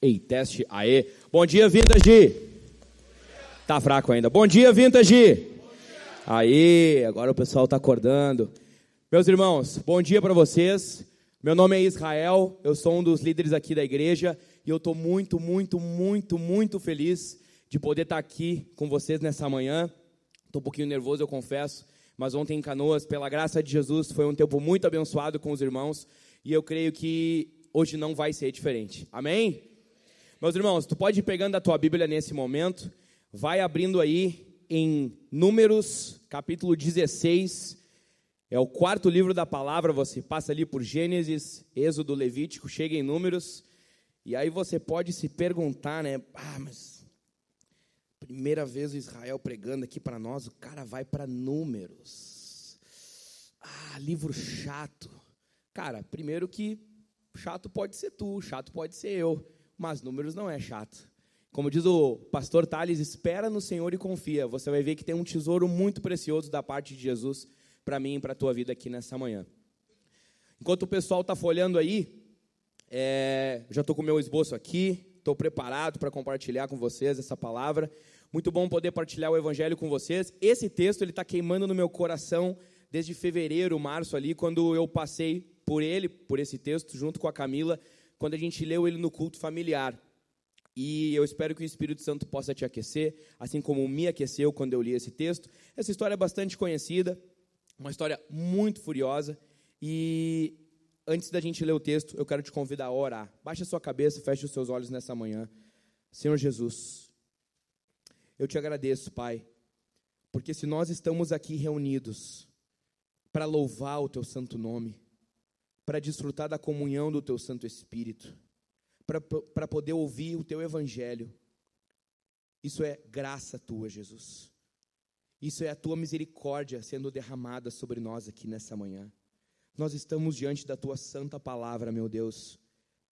Ei, teste, aê. Bom dia, Vintage. Tá fraco ainda. Bom dia, Vintage. Aê, agora o pessoal tá acordando. Meus irmãos, bom dia para vocês. Meu nome é Israel, eu sou um dos líderes aqui da igreja e eu estou muito, muito, muito, muito feliz de poder estar tá aqui com vocês nessa manhã. Estou um pouquinho nervoso, eu confesso, mas ontem em Canoas, pela graça de Jesus, foi um tempo muito abençoado com os irmãos e eu creio que hoje não vai ser diferente. Amém? Meus irmãos, tu pode ir pegando a tua Bíblia nesse momento, vai abrindo aí em Números, capítulo 16. É o quarto livro da palavra, você passa ali por Gênesis, Êxodo, Levítico, chega em Números, e aí você pode se perguntar, né? Ah, mas primeira vez o Israel pregando aqui para nós, o cara vai para Números. Ah, livro chato. Cara, primeiro que chato pode ser tu, chato pode ser eu, mas números não é chato. Como diz o pastor Tales, espera no Senhor e confia. Você vai ver que tem um tesouro muito precioso da parte de Jesus para mim e para a tua vida aqui nessa manhã. Enquanto o pessoal está folhando aí, é, já estou com o meu esboço aqui, estou preparado para compartilhar com vocês essa palavra. Muito bom poder partilhar o evangelho com vocês. Esse texto ele está queimando no meu coração desde fevereiro, março ali, quando eu passei por ele, por esse texto, junto com a Camila, quando a gente leu ele no culto familiar. E eu espero que o Espírito Santo possa te aquecer, assim como me aqueceu quando eu li esse texto. Essa história é bastante conhecida, uma história muito furiosa. E antes da gente ler o texto, eu quero te convidar a orar. Baixe a sua cabeça, feche os seus olhos nessa manhã. Senhor Jesus, eu te agradeço, Pai, porque se nós estamos aqui reunidos para louvar o teu santo nome, para desfrutar da comunhão do teu Santo Espírito, para poder ouvir o teu Evangelho. Isso é graça tua, Jesus. Isso é a tua misericórdia sendo derramada sobre nós aqui nessa manhã. Nós estamos diante da tua santa palavra, meu Deus.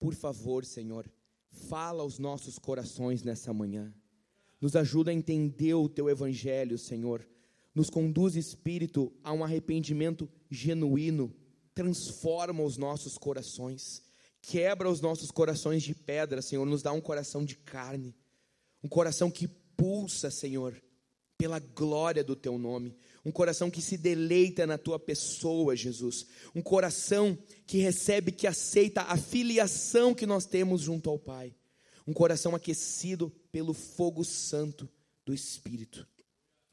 Por favor, Senhor, fala aos nossos corações nessa manhã. Nos ajuda a entender o teu evangelho, Senhor. Nos conduz, Espírito, a um arrependimento genuíno transforma os nossos corações, quebra os nossos corações de pedra, Senhor, nos dá um coração de carne, um coração que pulsa, Senhor, pela glória do teu nome, um coração que se deleita na tua pessoa, Jesus, um coração que recebe, que aceita a filiação que nós temos junto ao Pai, um coração aquecido pelo fogo santo do Espírito.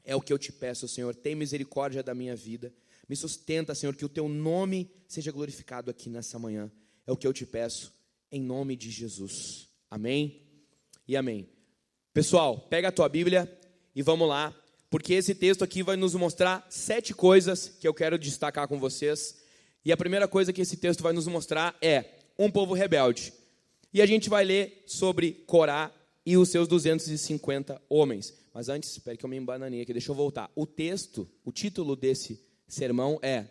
É o que eu te peço, Senhor, tem misericórdia da minha vida. Me sustenta, Senhor, que o teu nome seja glorificado aqui nessa manhã. É o que eu te peço, em nome de Jesus. Amém e amém. Pessoal, pega a tua Bíblia e vamos lá, porque esse texto aqui vai nos mostrar sete coisas que eu quero destacar com vocês. E a primeira coisa que esse texto vai nos mostrar é um povo rebelde. E a gente vai ler sobre Corá e os seus 250 homens. Mas antes, espere que eu me embananei aqui, deixa eu voltar. O texto, o título desse sermão é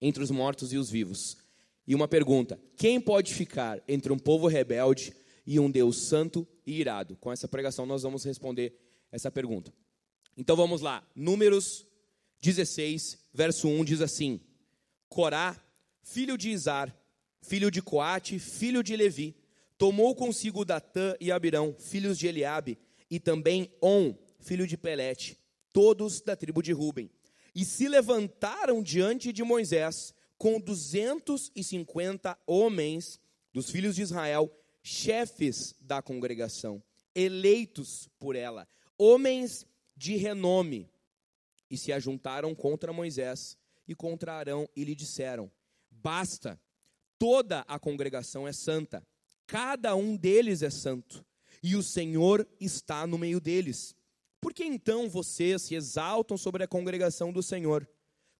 Entre os Mortos e os Vivos. E uma pergunta: quem pode ficar entre um povo rebelde e um Deus santo e irado? Com essa pregação nós vamos responder essa pergunta. Então vamos lá. Números 16, verso 1 diz assim: Corá, filho de Izar, filho de Coate, filho de Levi, tomou consigo Datã e Abirão, filhos de Eliabe, e também On, filho de Pelete, todos da tribo de Ruben e se levantaram diante de Moisés com 250 homens dos filhos de Israel, chefes da congregação, eleitos por ela, homens de renome, e se ajuntaram contra Moisés e contra Arão e lhe disseram: Basta, toda a congregação é santa, cada um deles é santo, e o Senhor está no meio deles. Por que então vocês se exaltam sobre a congregação do Senhor?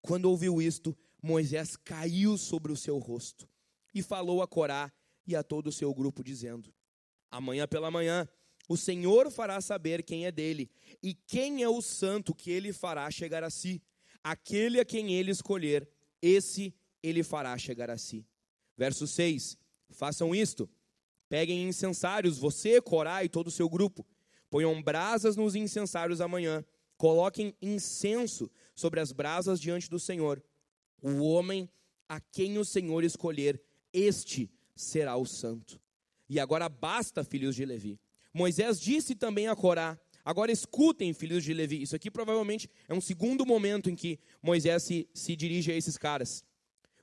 Quando ouviu isto, Moisés caiu sobre o seu rosto e falou a Corá e a todo o seu grupo, dizendo: Amanhã pela manhã o Senhor fará saber quem é dele e quem é o santo que ele fará chegar a si. Aquele a quem ele escolher, esse ele fará chegar a si. Verso 6: Façam isto. Peguem incensários, você, Corá e todo o seu grupo Ponham brasas nos incensários amanhã. Coloquem incenso sobre as brasas diante do Senhor. O homem a quem o Senhor escolher, este será o santo. E agora basta, filhos de Levi. Moisés disse também a Corá: Agora escutem, filhos de Levi. Isso aqui provavelmente é um segundo momento em que Moisés se, se dirige a esses caras.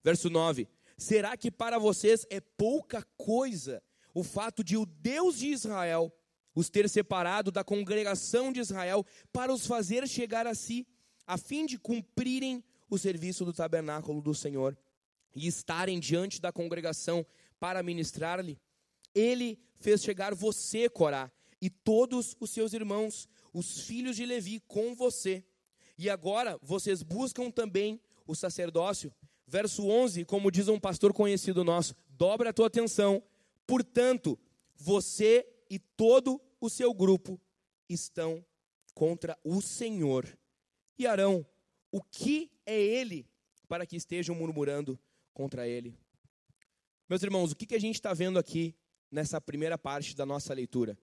Verso 9: Será que para vocês é pouca coisa o fato de o Deus de Israel os ter separado da congregação de Israel para os fazer chegar a si, a fim de cumprirem o serviço do tabernáculo do Senhor e estarem diante da congregação para ministrar-lhe? Ele fez chegar você, Corá, e todos os seus irmãos, os filhos de Levi, com você. E agora vocês buscam também o sacerdócio. Verso 11, como diz um pastor conhecido nosso, dobra a tua atenção. Portanto, você e todo o seu grupo estão contra o Senhor. E Arão, o que é ele para que estejam murmurando contra ele? Meus irmãos, o que, a gente está vendo aqui nessa primeira parte da nossa leitura?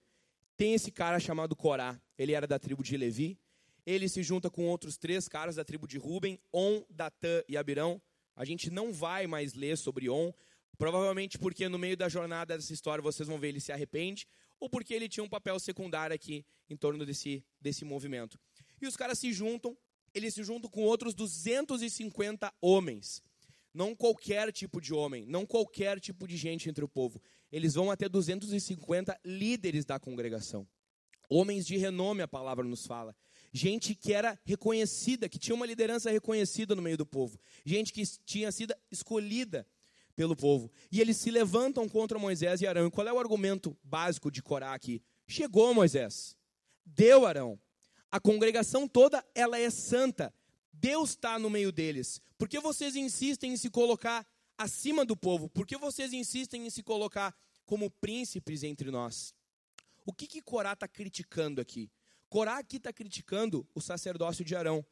Tem esse cara chamado Corá, ele era da tribo de Levi. Ele se junta com outros três caras da tribo de Ruben, On, Datã e Abirão. A gente não vai mais ler sobre On, provavelmente porque no meio da jornada dessa história vocês vão ver ele se arrepende, ou porque ele tinha um papel secundário aqui em torno desse, desse movimento. E os caras se juntam, eles se juntam com outros 250 homens. Não qualquer tipo de homem, não qualquer tipo de gente entre o povo. Eles vão até 250 líderes da congregação. Homens de renome, a palavra nos fala. Gente que era reconhecida, que tinha uma liderança reconhecida no meio do povo. Gente que tinha sido escolhida pelo povo. E eles se levantam contra Moisés e Arão. E qual é o argumento básico de Corá aqui? Chegou Moisés. Deu Arão. A congregação toda, ela é santa. Deus está no meio deles. Por que vocês insistem em se colocar acima do povo? Por que vocês insistem em se colocar como príncipes entre nós? O que, que Corá está criticando aqui? Corá aqui está criticando o sacerdócio de Arão.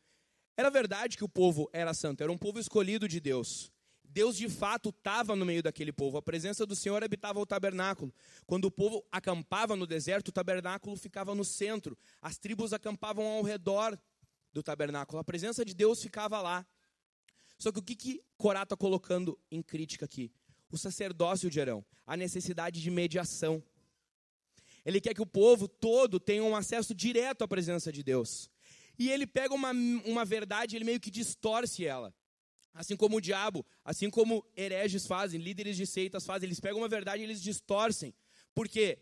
Era verdade que o povo era santo, era um povo escolhido de Deus. Deus de fato estava no meio daquele povo. A presença do Senhor habitava o tabernáculo. Quando o povo acampava no deserto, o tabernáculo ficava no centro. As tribos acampavam ao redor do tabernáculo. A presença de Deus ficava lá. Só que o que, que Corá está colocando em crítica aqui? O sacerdócio de Arão, a necessidade de mediação. Ele quer que o povo todo tenha um acesso direto à presença de Deus. E ele pega uma, uma verdade, ele meio que distorce ela. Assim como o diabo, assim como hereges fazem, líderes de seitas fazem, eles pegam uma verdade e eles distorcem. Por quê?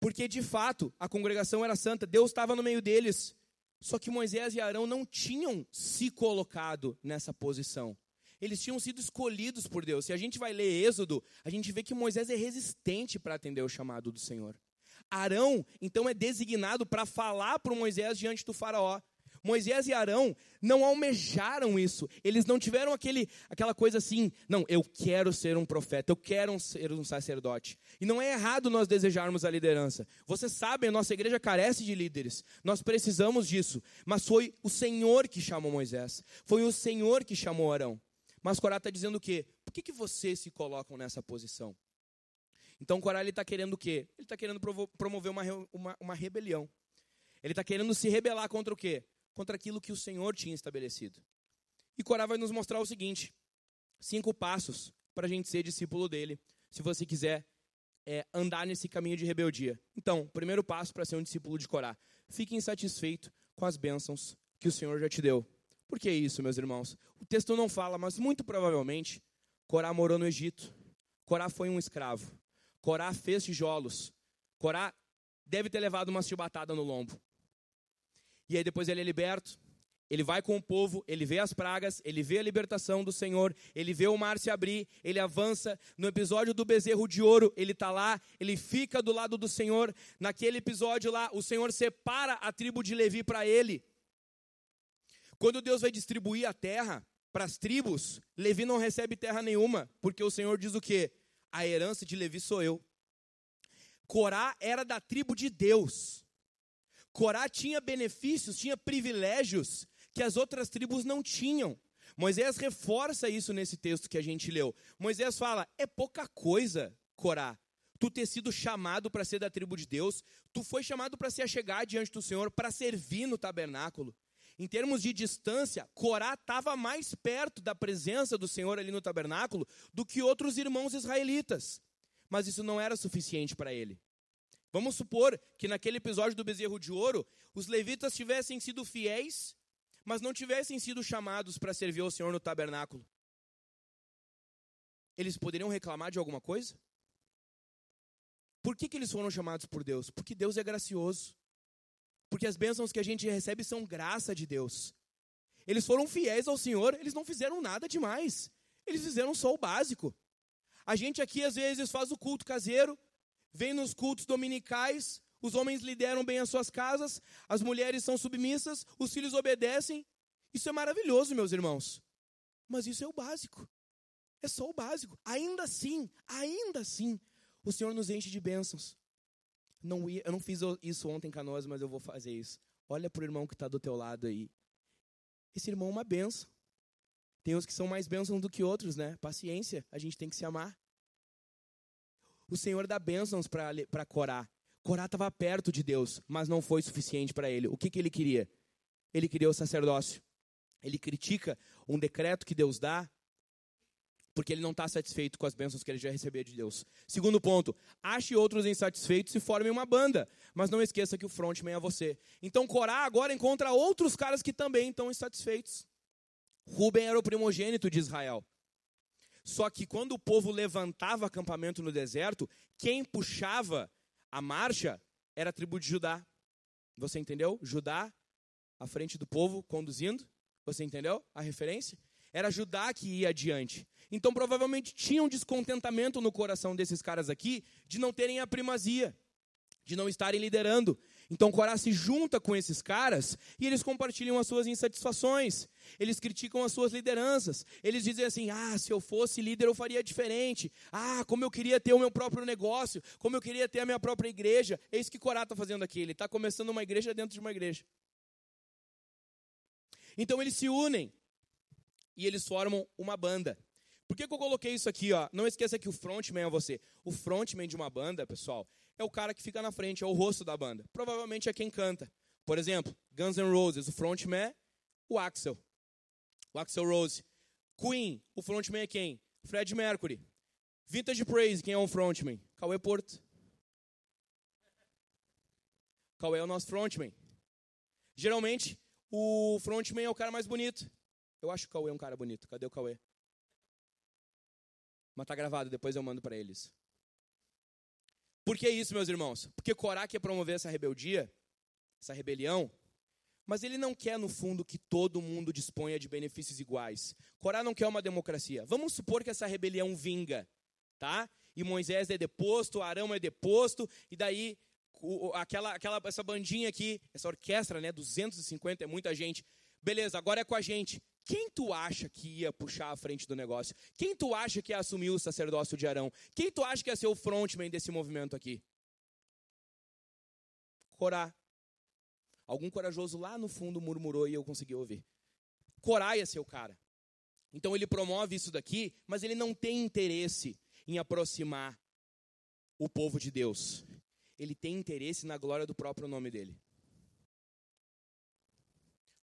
Porque de fato a congregação era santa, Deus estava no meio deles. Só que Moisés e Arão não tinham se colocado nessa posição. Eles tinham sido escolhidos por Deus. Se a gente vai ler Êxodo, a gente vê que Moisés é resistente para atender o chamado do Senhor. Arão, então, é designado para falar para Moisés diante do Faraó. Moisés e Arão não almejaram isso. Eles não tiveram aquele, aquela coisa assim, não, eu quero ser um profeta, eu quero ser um sacerdote. E não é errado nós desejarmos a liderança. Vocês sabem, a nossa igreja carece de líderes. Nós precisamos disso. Mas foi o Senhor que chamou Moisés. Foi o Senhor que chamou Arão. Mas Corá está dizendo o quê? Por que, que vocês se colocam nessa posição? Então Corá está querendo o quê? Ele está querendo promover uma, uma, uma rebelião. Ele está querendo se rebelar contra o quê? Contra aquilo que o Senhor tinha estabelecido. E Corá vai nos mostrar o seguinte: cinco passos para a gente ser discípulo dele, se você quiser é, andar nesse caminho de rebeldia. Então, primeiro passo para ser um discípulo de Corá: fique insatisfeito com as bênçãos que o Senhor já te deu. Por que isso, meus irmãos? O texto não fala, mas muito provavelmente Corá morou no Egito. Corá foi um escravo. Corá fez tijolos. Corá deve ter levado uma chibatada no lombo. E aí depois ele é liberto. Ele vai com o povo, ele vê as pragas, ele vê a libertação do Senhor, ele vê o mar se abrir, ele avança. No episódio do bezerro de ouro, ele está lá, ele fica do lado do Senhor. Naquele episódio lá, o Senhor separa a tribo de Levi para ele. Quando Deus vai distribuir a terra para as tribos, Levi não recebe terra nenhuma, porque o Senhor diz o quê? A herança de Levi sou eu. Corá era da tribo de Deus. Corá tinha benefícios, tinha privilégios que as outras tribos não tinham. Moisés reforça isso nesse texto que a gente leu. Moisés fala: é pouca coisa, Corá, tu ter sido chamado para ser da tribo de Deus, tu foi chamado para se achegar diante do Senhor, para servir no tabernáculo. Em termos de distância, Corá estava mais perto da presença do Senhor ali no tabernáculo do que outros irmãos israelitas. mas isso não era suficiente para ele. Vamos supor que naquele episódio do bezerro de ouro, os levitas tivessem sido fiéis, mas não tivessem sido chamados para servir ao Senhor no tabernáculo. Eles poderiam reclamar de alguma coisa? Por que, que eles foram chamados por Deus? Porque Deus é gracioso. Porque as bênçãos que a gente recebe são graça de Deus. Eles foram fiéis ao Senhor, eles não fizeram nada demais. Eles fizeram só o básico. A gente aqui às vezes faz o culto caseiro, vem nos cultos dominicais, os homens lideram bem as suas casas, as mulheres são submissas, os filhos obedecem. Isso é maravilhoso, meus irmãos. Mas isso é o básico. É só o básico. Ainda assim, ainda assim, o Senhor nos enche de bênçãos. Não eu não fiz isso ontem em Canoas, mas eu vou fazer isso. Olha para o irmão que está do teu lado aí. Esse irmão é uma benção. Tem uns que são mais bênçãos do que outros, né? Paciência, a gente tem que se amar. O Senhor dá bênçãos para Corá. Corá estava perto de Deus, mas não foi suficiente para ele. O que, que ele queria? Ele queria o sacerdócio. Ele critica um decreto que Deus dá porque ele não está satisfeito com as bênçãos que ele já recebeu de Deus. Segundo ponto, ache outros insatisfeitos e formem uma banda, mas não esqueça que o frontman é você. Então Corá agora encontra outros caras que também estão insatisfeitos. Ruben era o primogênito de Israel. Só que quando o povo levantava acampamento no deserto, quem puxava a marcha era a tribo de Judá. Você entendeu? Judá à frente do povo conduzindo. Você entendeu a referência? Era Judá que ia adiante. Então provavelmente tinha um descontentamento no coração desses caras aqui de não terem a primazia, de não estarem liderando. Então Corá se junta com esses caras e eles compartilham as suas insatisfações. Eles criticam as suas lideranças. Eles dizem assim: "Ah, se eu fosse líder eu faria diferente. Ah, como eu queria ter o meu próprio negócio, como eu queria ter a minha própria igreja". É isso que Corá está fazendo aqui. Ele está começando uma igreja dentro de uma igreja. Então eles se unem e eles formam uma banda. Por que, que eu coloquei isso aqui? Ó? Não esqueça que o frontman é você. O frontman de uma banda, pessoal, é o cara que fica na frente, é o rosto da banda. Provavelmente é quem canta. Por exemplo, Guns N' Roses, o frontman é o Axel. O Axel Rose. Queen, o frontman é quem? Fred Mercury. Vintage Praise, quem é o frontman? Cauê Porto. Cauê é o nosso frontman. Geralmente, o frontman é o cara mais bonito. Eu acho que o Cauê é um cara bonito. Cadê o Cauê? Mas tá gravado, depois eu mando para eles. Por que isso, meus irmãos? Porque Corá quer promover essa rebeldia, essa rebelião, mas ele não quer, no fundo, que todo mundo disponha de benefícios iguais. Corá não quer uma democracia. Vamos supor que essa rebelião vinga, tá? E Moisés é deposto, Arão é deposto, e daí o, aquela, aquela, essa bandinha aqui, essa orquestra, né, 250 é muita gente. Beleza, agora é com a gente. Quem tu acha que ia puxar a frente do negócio? Quem tu acha que ia assumir o sacerdócio de Arão? Quem tu acha que ia ser o frontman desse movimento aqui? Corá. Algum corajoso lá no fundo murmurou e eu consegui ouvir. Corá ia ser o cara. Então ele promove isso daqui, mas ele não tem interesse em aproximar o povo de Deus. Ele tem interesse na glória do próprio nome dele.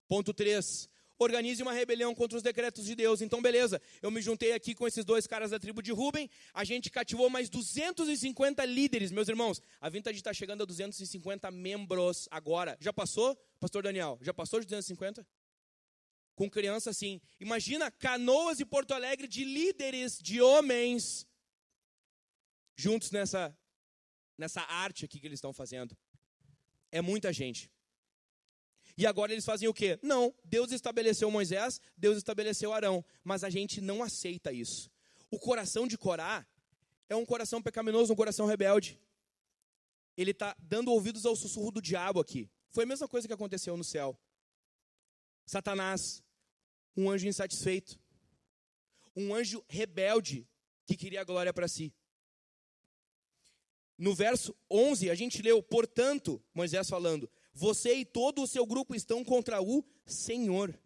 Ponto 3 organize uma rebelião contra os decretos de Deus. Então, beleza, eu me juntei aqui com esses dois caras da tribo de Ruben, a gente cativou mais 250 líderes, meus irmãos. A Vintage está chegando a 250 membros agora. Já passou, pastor Daniel? Já passou de 250? Com criança, sim. Imagina Canoas e Porto Alegre de líderes, de homens, juntos nessa, nessa arte aqui que eles estão fazendo. É muita gente. E agora eles fazem o quê? Não, Deus estabeleceu Moisés, Deus estabeleceu Arão, mas a gente não aceita isso. O coração de Corá é um coração pecaminoso, um coração rebelde. Ele está dando ouvidos ao sussurro do diabo aqui. Foi a mesma coisa que aconteceu no céu. Satanás, um anjo insatisfeito, um anjo rebelde que queria a glória para si. No verso 11, a gente leu, portanto, Moisés falando: você e todo o seu grupo estão contra o Senhor.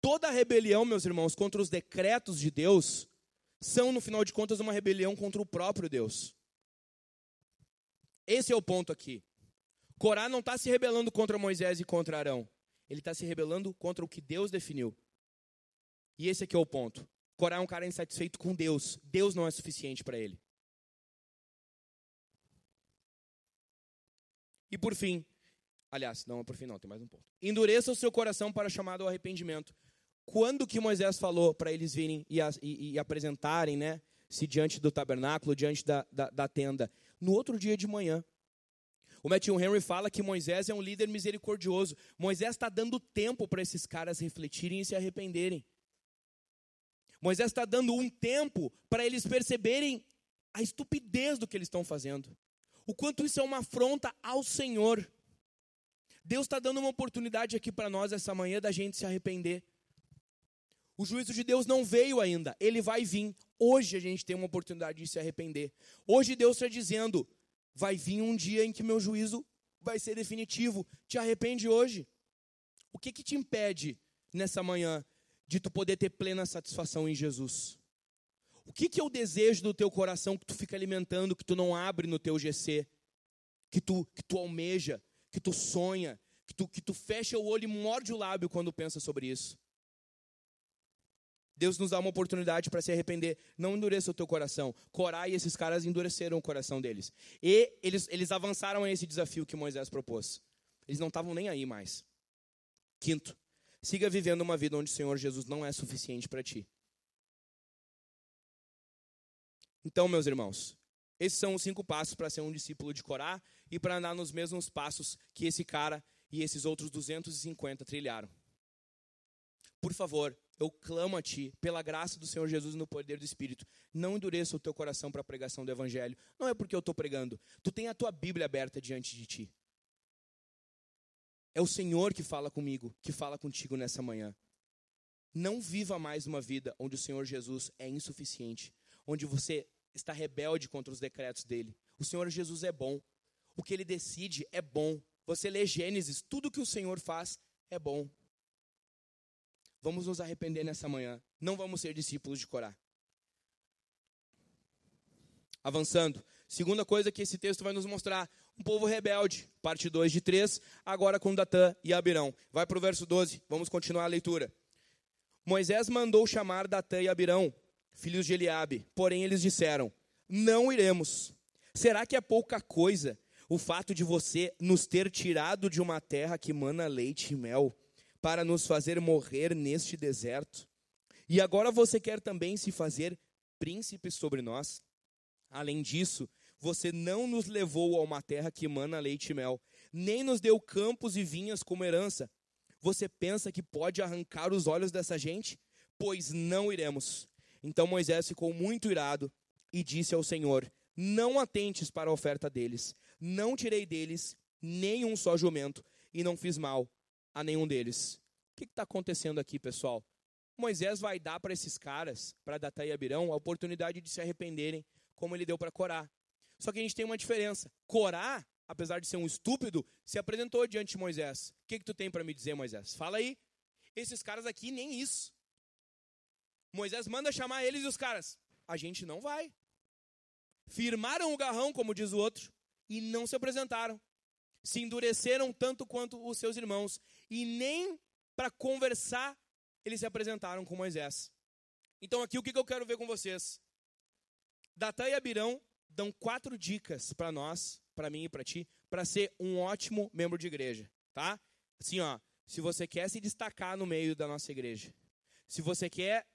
Toda rebelião, meus irmãos, contra os decretos de Deus, são, no final de contas, uma rebelião contra o próprio Deus. Esse é o ponto aqui. Corá não está se rebelando contra Moisés e contra Arão. Ele está se rebelando contra o que Deus definiu. E esse aqui é o ponto. Corá é um cara insatisfeito com Deus. Deus não é suficiente para ele. E por fim, aliás, não é por fim não, tem mais um ponto. Endureça o seu coração para chamado ao arrependimento. Quando que Moisés falou para eles virem e, e, e, apresentarem, né, se diante do tabernáculo, diante da, da, da tenda? No outro dia de manhã. O Matthew Henry fala que Moisés é um líder misericordioso. Moisés está dando tempo para esses caras refletirem e se arrependerem. Moisés está dando um tempo para eles perceberem a estupidez do que eles estão fazendo. O quanto isso é uma afronta ao Senhor. Deus está dando uma oportunidade aqui para nós essa manhã da gente se arrepender. O juízo de Deus não veio ainda, ele vai vir. Hoje a gente tem uma oportunidade de se arrepender. Hoje Deus está dizendo: vai vir um dia em que meu juízo vai ser definitivo. Te arrepende hoje. O que, que te impede nessa manhã de tu poder ter plena satisfação em Jesus? O que, que é o desejo do teu coração que tu fica alimentando, que tu não abre no teu GC? Que tu, que tu almeja, que tu sonha, que tu, que tu fecha o olho e morde o lábio quando pensa sobre isso? Deus nos dá uma oportunidade para se arrepender. Não endureça o teu coração. Corá e esses caras endureceram o coração deles. E eles, eles avançaram a esse desafio que Moisés propôs. Eles não estavam nem aí mais. Quinto, siga vivendo uma vida onde o Senhor Jesus não é suficiente para ti. Então, meus irmãos, esses são os cinco passos para ser um discípulo de Corá e para andar nos mesmos passos que esse cara e esses outros 250 trilharam. Por favor, eu clamo a Ti, pela graça do Senhor Jesus no poder do Espírito, não endureça o teu coração para a pregação do Evangelho. Não é porque eu estou pregando, tu tem a tua Bíblia aberta diante de Ti. É o Senhor que fala comigo, que fala contigo nessa manhã. Não viva mais uma vida onde o Senhor Jesus é insuficiente, onde você está rebelde contra os decretos dele. O Senhor Jesus é bom. O que ele decide é bom. Você lê Gênesis, tudo que o Senhor faz é bom. Vamos nos arrepender nessa manhã. Não vamos ser discípulos de Corá. Avançando. Segunda coisa que esse texto vai nos mostrar: um povo rebelde. Parte 2 de 3, agora com Datã e Abirão. Vai para o verso 12, vamos continuar a leitura. Moisés mandou chamar Datã e Abirão, filhos de Eliabe. Porém, eles disseram: Não iremos. Será que é pouca coisa o fato de você nos ter tirado de uma terra que mana leite e mel, para nos fazer morrer neste deserto? E agora você quer também se fazer príncipe sobre nós? Além disso, você não nos levou a uma terra que mana leite e mel, nem nos deu campos e vinhas como herança. Você pensa que pode arrancar os olhos dessa gente? Pois não iremos. Então Moisés ficou muito irado e disse ao Senhor: Não atentes para a oferta deles, não tirei deles nenhum só jumento, e não fiz mal a nenhum deles. O que está acontecendo aqui, pessoal? Moisés vai dar para esses caras, para Datá e Abirão, a oportunidade de se arrependerem, como ele deu para Corá. Só que a gente tem uma diferença. Corá, apesar de ser um estúpido, se apresentou diante de Moisés. O que, que tu tem para me dizer, Moisés? Fala aí. Esses caras aqui, nem isso. Moisés manda chamar eles e os caras. A gente não vai. Firmaram o garrão, como diz o outro, e não se apresentaram. Se endureceram tanto quanto os seus irmãos. E nem para conversar eles se apresentaram com Moisés. Então aqui o que eu quero ver com vocês? Datã e Abirão dão quatro dicas para nós, para mim e para ti, para ser um ótimo membro de igreja, tá? Assim, ó, se você quer se destacar no meio da nossa igreja, se você quer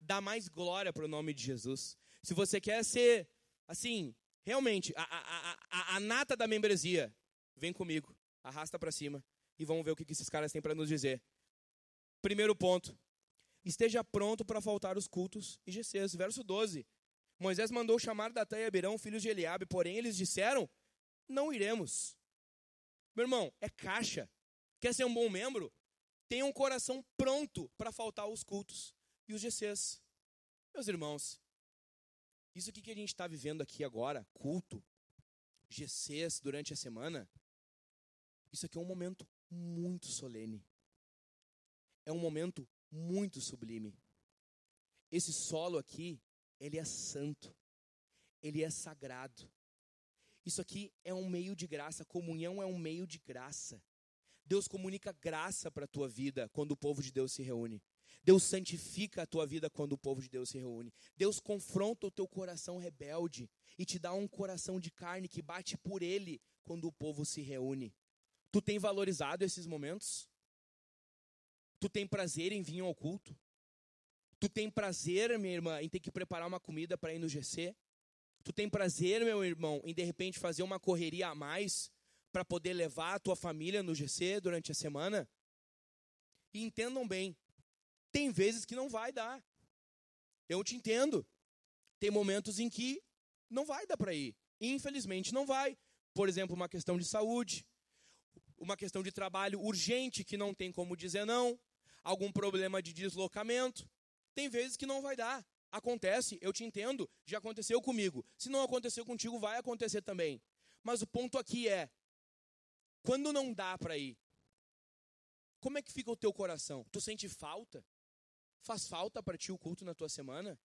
dar mais glória para o nome de Jesus. Se você quer ser, assim, realmente, a, a, a, nata da membresia, vem comigo, arrasta para cima e vamos ver o que, que esses caras têm para nos dizer. Primeiro ponto, esteja pronto para faltar os cultos e GCs. Verso 12, Moisés mandou chamar Datã e Abirão, filhos de Eliabe, porém eles disseram, não iremos. Meu irmão, é caixa. Quer ser um bom membro? Tenha um coração pronto para faltar os cultos e os GCs. Meus irmãos, isso aqui que a gente está vivendo aqui agora, culto, GCs durante a semana, isso aqui é um momento muito solene. É um momento muito sublime. Esse solo aqui, ele é santo. Ele é sagrado. Isso aqui é um meio de graça, comunhão é um meio de graça. Deus comunica graça para a tua vida quando o povo de Deus se reúne. Deus santifica a tua vida quando o povo de Deus se reúne. Deus confronta o teu coração rebelde e te dá um coração de carne que bate por ele quando o povo se reúne. Tu tem valorizado esses momentos? Tu tem prazer em vir ao culto? Tu tem prazer, minha irmã, em ter que preparar uma comida para ir no GC? Tu tem prazer, meu irmão, em de repente fazer uma correria a mais para poder levar a tua família no GC durante a semana? E entendam bem, tem vezes que não vai dar. Eu te entendo. Tem momentos em que não vai dar para ir. Infelizmente não vai. Por exemplo, uma questão de saúde, uma questão de trabalho urgente que não tem como dizer não, algum problema de deslocamento. Tem vezes que não vai dar. Acontece, eu te entendo, já aconteceu comigo. Se não aconteceu contigo, vai acontecer também. Mas o ponto aqui é: quando não dá para ir, como é que fica o teu coração? Tu sente falta? Faz falta para ti o culto na tua semana?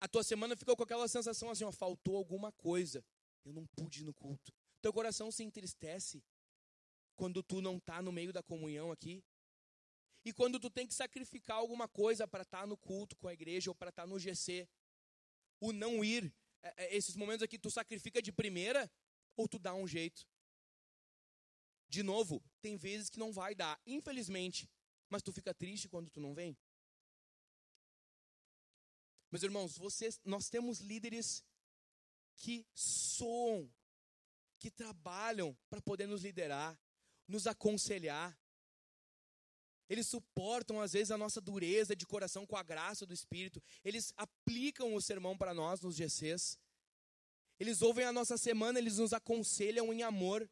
A tua semana ficou com aquela sensação assim, ó, faltou alguma coisa. Eu não pude ir no culto. Teu coração se entristece quando tu não está no meio da comunhão aqui. E quando tu tem que sacrificar alguma coisa para estar tá no culto com a igreja ou para estar tá no GC. O não ir, é, é, esses momentos aqui tu sacrifica de primeira ou tu dá um jeito. De novo, tem vezes que não vai dar, infelizmente. Mas tu fica triste quando tu não vem? Meus irmãos, vocês, nós temos líderes que soam, que trabalham para poder nos liderar, nos aconselhar. Eles suportam, às vezes, a nossa dureza de coração com a graça do Espírito. Eles aplicam o sermão para nós nos GCs. Eles ouvem a nossa semana, eles nos aconselham em amor.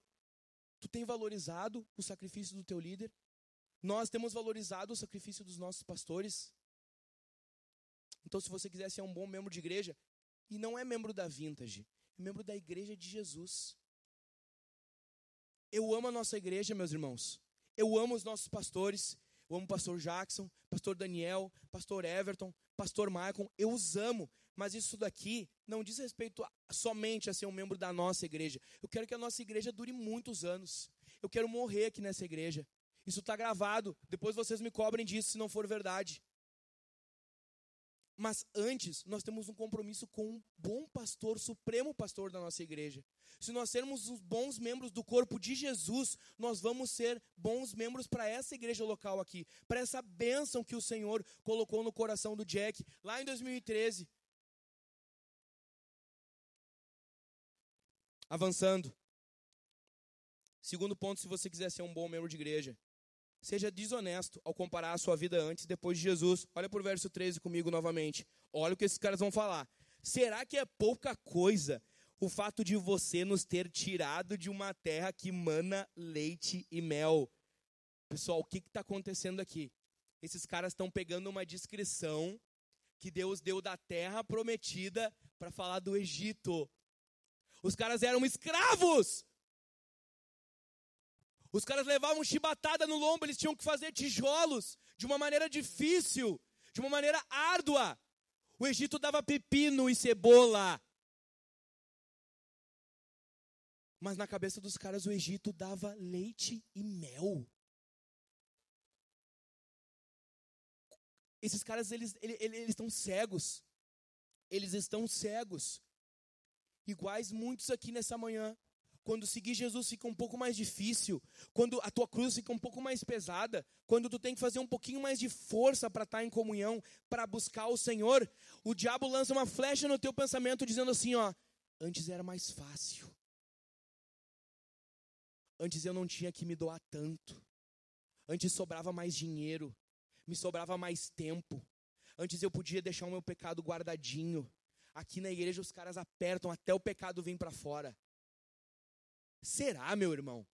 Tu tem valorizado o sacrifício do teu líder? Nós temos valorizado o sacrifício dos nossos pastores. Então, se você quiser ser um bom membro de igreja, e não é membro da Vintage, é membro da igreja de Jesus. Eu amo a nossa igreja, meus irmãos. Eu amo os nossos pastores. Eu amo o pastor Jackson, pastor Daniel, pastor Everton, pastor Michael. Eu os amo. Mas isso daqui não diz respeito a, somente a ser um membro da nossa igreja. Eu quero que a nossa igreja dure muitos anos. Eu quero morrer aqui nessa igreja. Isso está gravado. Depois vocês me cobrem disso se não for verdade. Mas antes, nós temos um compromisso com um bom pastor, supremo pastor da nossa igreja. Se nós sermos os bons membros do corpo de Jesus, nós vamos ser bons membros para essa igreja local aqui, para essa bênção que o Senhor colocou no coração do Jack lá em 2013. Avançando. Segundo ponto, se você quiser ser um bom membro de igreja, seja desonesto ao comparar a sua vida antes e depois de Jesus. Olha por verso 13 comigo novamente. Olha o que esses caras vão falar. Será que é pouca coisa o fato de você nos ter tirado de uma terra que mana leite e mel? Pessoal, o que está acontecendo aqui? Esses caras estão pegando uma descrição que Deus deu da terra prometida para falar do Egito. Os caras eram escravos. Os caras levavam chibatada no lombo, eles tinham que fazer tijolos de uma maneira difícil, de uma maneira árdua. O Egito dava pepino e cebola. Mas na cabeça dos caras o Egito dava leite e mel. Esses caras, eles, eles, eles estão cegos. Eles estão cegos. Iguais muitos aqui nessa manhã quando seguir Jesus fica um pouco mais difícil, quando a tua cruz fica um pouco mais pesada, quando tu tem que fazer um pouquinho mais de força para estar tá em comunhão, para buscar o Senhor, o diabo lança uma flecha no teu pensamento dizendo assim, ó, antes era mais fácil. Antes eu não tinha que me doar tanto. Antes sobrava mais dinheiro, me sobrava mais tempo. Antes eu podia deixar o meu pecado guardadinho. Aqui na igreja os caras apertam até o pecado vir para fora. Será, meu irmão?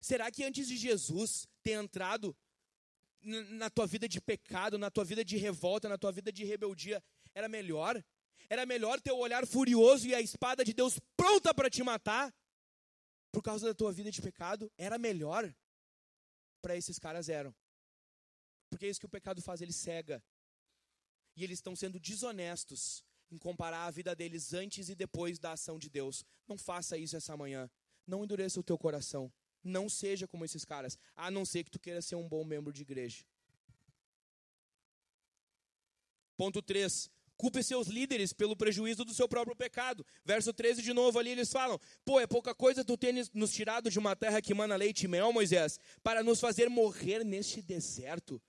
Será que antes de Jesus ter entrado na tua vida de pecado, na tua vida de revolta, na tua vida de rebeldia, era melhor? Era melhor ter o olhar furioso e a espada de Deus pronta para te matar por causa da tua vida de pecado? Era melhor? Para esses caras eram. Porque é isso que o pecado faz, ele cega. E eles estão sendo desonestos em comparar a vida deles antes e depois da ação de Deus. Não faça isso essa manhã. Não endureça o teu coração. Não seja como esses caras, a não ser que tu queira ser um bom membro de igreja. Ponto 3. Culpe seus líderes pelo prejuízo do seu próprio pecado. Verso 13 de novo ali eles falam: Pô, é pouca coisa tu ter nos tirado de uma terra que mana leite e mel, Moisés, para nos fazer morrer neste deserto.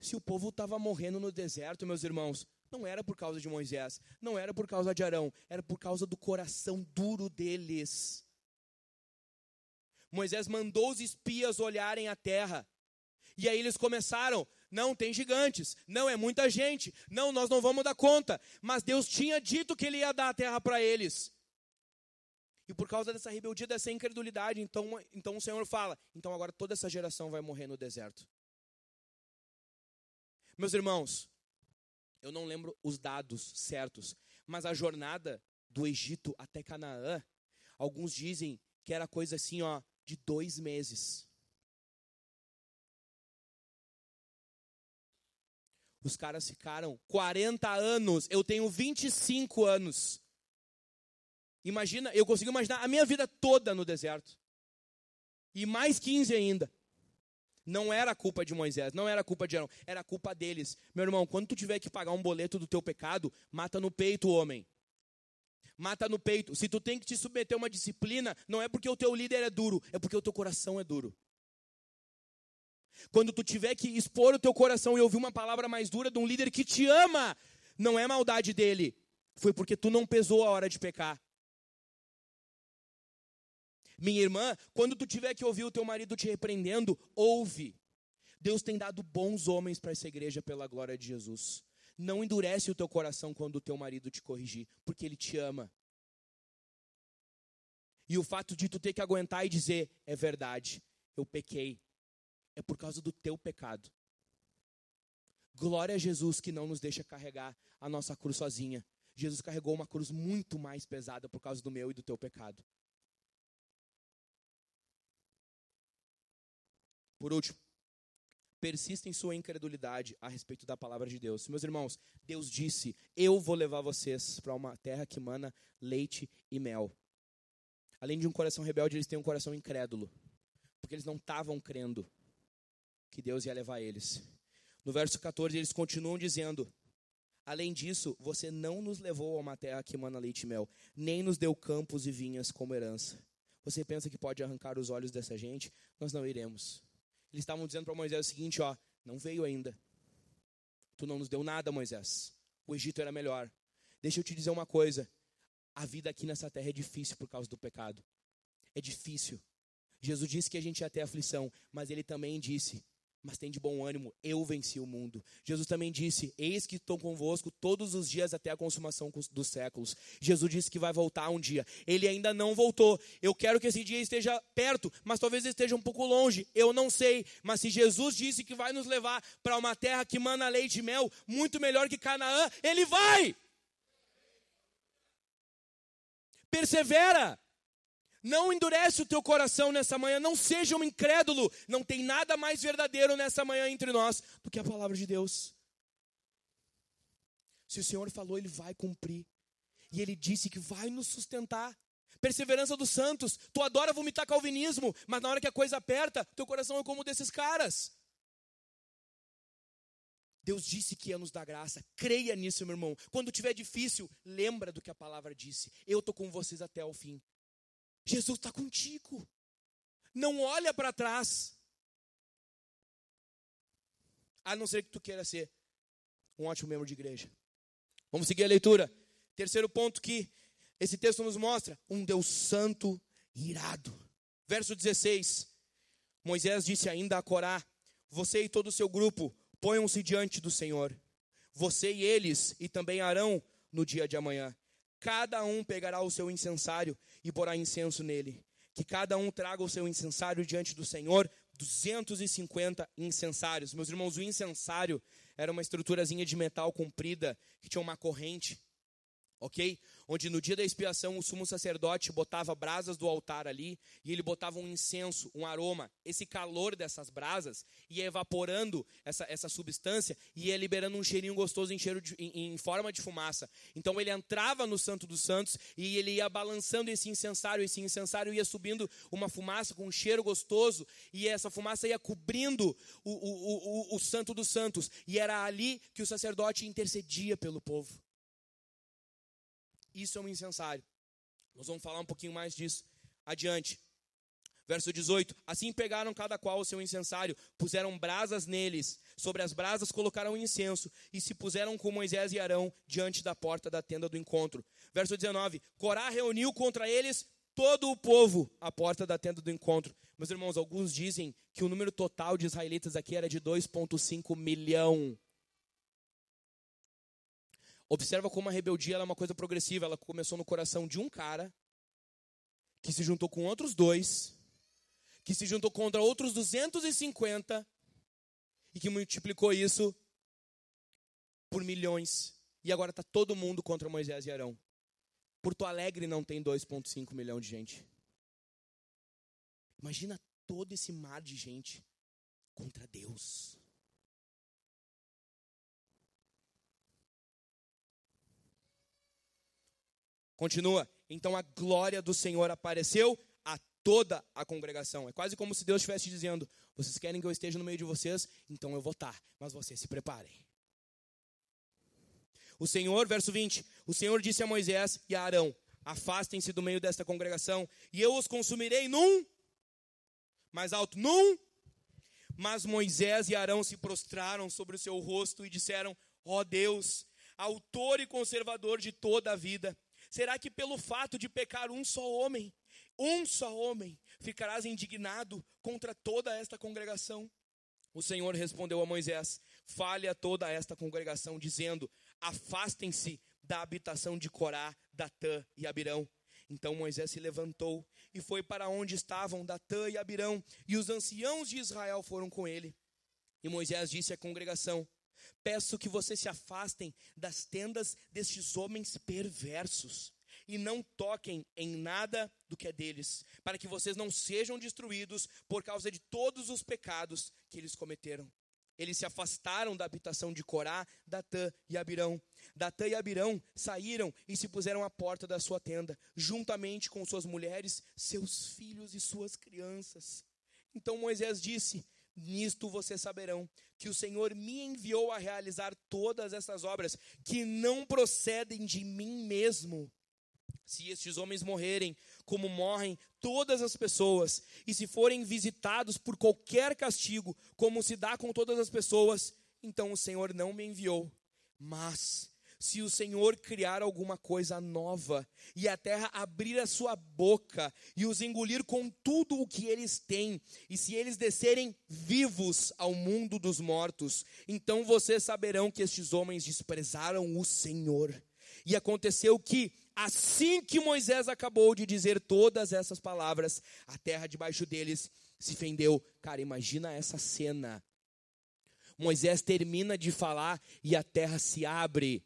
Se o povo estava morrendo no deserto, meus irmãos, não era por causa de Moisés, não era por causa de Arão, era por causa do coração duro deles. Moisés mandou os espias olharem a terra. E aí eles começaram: não, tem gigantes, não, é muita gente, não, nós não vamos dar conta. Mas Deus tinha dito que Ele ia dar a terra para eles. E por causa dessa rebeldia, dessa incredulidade, então, então o Senhor fala: então agora toda essa geração vai morrer no deserto. Meus irmãos, eu não lembro os dados certos, mas a jornada do Egito até Canaã, alguns dizem que era coisa assim, ó, de dois meses. Os caras ficaram 40 anos, eu tenho 25 anos. Imagina, eu consigo imaginar a minha vida toda no deserto. E mais 15 ainda. Não era culpa de Moisés, não era culpa de Arão, era culpa deles. Meu irmão, quando tu tiver que pagar um boleto do teu pecado, mata no peito o homem. Mata no peito. Se tu tem que te submeter a uma disciplina, não é porque o teu líder é duro, é porque o teu coração é duro. Quando tu tiver que expor o teu coração e ouvir uma palavra mais dura de um líder que te ama, não é maldade dele, foi porque tu não pesou a hora de pecar. Minha irmã, quando tu tiver que ouvir o teu marido te repreendendo, ouve. Deus tem dado bons homens para essa igreja pela glória de Jesus. Não endurece o teu coração quando o teu marido te corrigir, porque ele te ama. E o fato de tu ter que aguentar e dizer, é verdade, eu pequei, é por causa do teu pecado. Glória a Jesus que não nos deixa carregar a nossa cruz sozinha. Jesus carregou uma cruz muito mais pesada por causa do meu e do teu pecado. Por último, persista em sua incredulidade a respeito da palavra de Deus. Meus irmãos, Deus disse: Eu vou levar vocês para uma terra que mana leite e mel. Além de um coração rebelde, eles têm um coração incrédulo, porque eles não estavam crendo que Deus ia levar eles. No verso 14, eles continuam dizendo: Além disso, você não nos levou a uma terra que mana leite e mel, nem nos deu campos e vinhas como herança. Você pensa que pode arrancar os olhos dessa gente? Nós não iremos. Eles estavam dizendo para Moisés o seguinte: ó, não veio ainda. Tu não nos deu nada, Moisés. O Egito era melhor. Deixa eu te dizer uma coisa: a vida aqui nessa terra é difícil por causa do pecado. É difícil. Jesus disse que a gente ia ter aflição, mas ele também disse mas tem de bom ânimo, eu venci o mundo. Jesus também disse: Eis que estou convosco todos os dias até a consumação dos séculos. Jesus disse que vai voltar um dia. Ele ainda não voltou. Eu quero que esse dia esteja perto, mas talvez esteja um pouco longe. Eu não sei. Mas se Jesus disse que vai nos levar para uma terra que mana leite e mel, muito melhor que Canaã, ele vai. Persevera. Não endurece o teu coração nessa manhã, não seja um incrédulo. Não tem nada mais verdadeiro nessa manhã entre nós do que a palavra de Deus. Se o Senhor falou, Ele vai cumprir. E Ele disse que vai nos sustentar. Perseverança dos santos. Tu adora vomitar calvinismo, mas na hora que a coisa aperta, teu coração é como desses caras. Deus disse que ia nos dar graça. Creia nisso, meu irmão. Quando tiver difícil, lembra do que a palavra disse. Eu estou com vocês até o fim. Jesus está contigo. Não olha para trás. A não ser que tu queira ser um ótimo membro de igreja. Vamos seguir a leitura. Terceiro ponto que esse texto nos mostra: um Deus santo irado. Verso 16. Moisés disse ainda a Corá: Você e todo o seu grupo ponham-se diante do Senhor. Você e eles, e também Arão, no dia de amanhã. Cada um pegará o seu incensário e porá incenso nele. Que cada um traga o seu incensário diante do Senhor, 250 incensários. Meus irmãos, o incensário era uma estruturazinha de metal comprida que tinha uma corrente. Ok? Onde no dia da expiação o sumo sacerdote botava brasas do altar ali e ele botava um incenso, um aroma. Esse calor dessas brasas ia evaporando essa, essa substância e ia liberando um cheirinho gostoso em, cheiro de, em, em forma de fumaça. Então ele entrava no Santo dos Santos e ele ia balançando esse incensário, esse incensário ia subindo uma fumaça com um cheiro gostoso e essa fumaça ia cobrindo o, o, o, o Santo dos Santos. E era ali que o sacerdote intercedia pelo povo. Isso é um incensário. Nós vamos falar um pouquinho mais disso adiante. Verso 18: Assim pegaram cada qual o seu incensário, puseram brasas neles, sobre as brasas colocaram incenso, e se puseram com Moisés e Arão diante da porta da tenda do encontro. Verso 19: Corá reuniu contra eles todo o povo à porta da tenda do encontro. Meus irmãos, alguns dizem que o número total de israelitas aqui era de 2,5 milhão. Observa como a rebeldia é uma coisa progressiva. Ela começou no coração de um cara, que se juntou com outros dois, que se juntou contra outros 250 e que multiplicou isso por milhões. E agora está todo mundo contra Moisés e Arão. Porto Alegre não tem 2,5 milhão de gente. Imagina todo esse mar de gente contra Deus. Continua. Então a glória do Senhor apareceu a toda a congregação. É quase como se Deus estivesse dizendo: Vocês querem que eu esteja no meio de vocês? Então eu vou estar. Mas vocês se preparem. O Senhor, verso 20: O Senhor disse a Moisés e a Arão: Afastem-se do meio desta congregação, e eu os consumirei num. Mais alto, num. Mas Moisés e Arão se prostraram sobre o seu rosto e disseram: Ó oh Deus, autor e conservador de toda a vida, Será que pelo fato de pecar um só homem, um só homem, ficarás indignado contra toda esta congregação? O Senhor respondeu a Moisés: Fale a toda esta congregação, dizendo: Afastem-se da habitação de Corá, Datã e Abirão. Então Moisés se levantou e foi para onde estavam Datã e Abirão, e os anciãos de Israel foram com ele. E Moisés disse à congregação: Peço que vocês se afastem das tendas destes homens perversos e não toquem em nada do que é deles, para que vocês não sejam destruídos por causa de todos os pecados que eles cometeram. Eles se afastaram da habitação de Corá, Datã e Abirão. Datã e Abirão saíram e se puseram à porta da sua tenda, juntamente com suas mulheres, seus filhos e suas crianças. Então Moisés disse: Nisto vocês saberão que o Senhor me enviou a realizar todas essas obras que não procedem de mim mesmo. Se estes homens morrerem, como morrem todas as pessoas, e se forem visitados por qualquer castigo, como se dá com todas as pessoas, então o Senhor não me enviou. Mas se o Senhor criar alguma coisa nova e a terra abrir a sua boca e os engolir com tudo o que eles têm, e se eles descerem vivos ao mundo dos mortos, então vocês saberão que estes homens desprezaram o Senhor. E aconteceu que, assim que Moisés acabou de dizer todas essas palavras, a terra debaixo deles se fendeu. Cara, imagina essa cena. Moisés termina de falar e a terra se abre.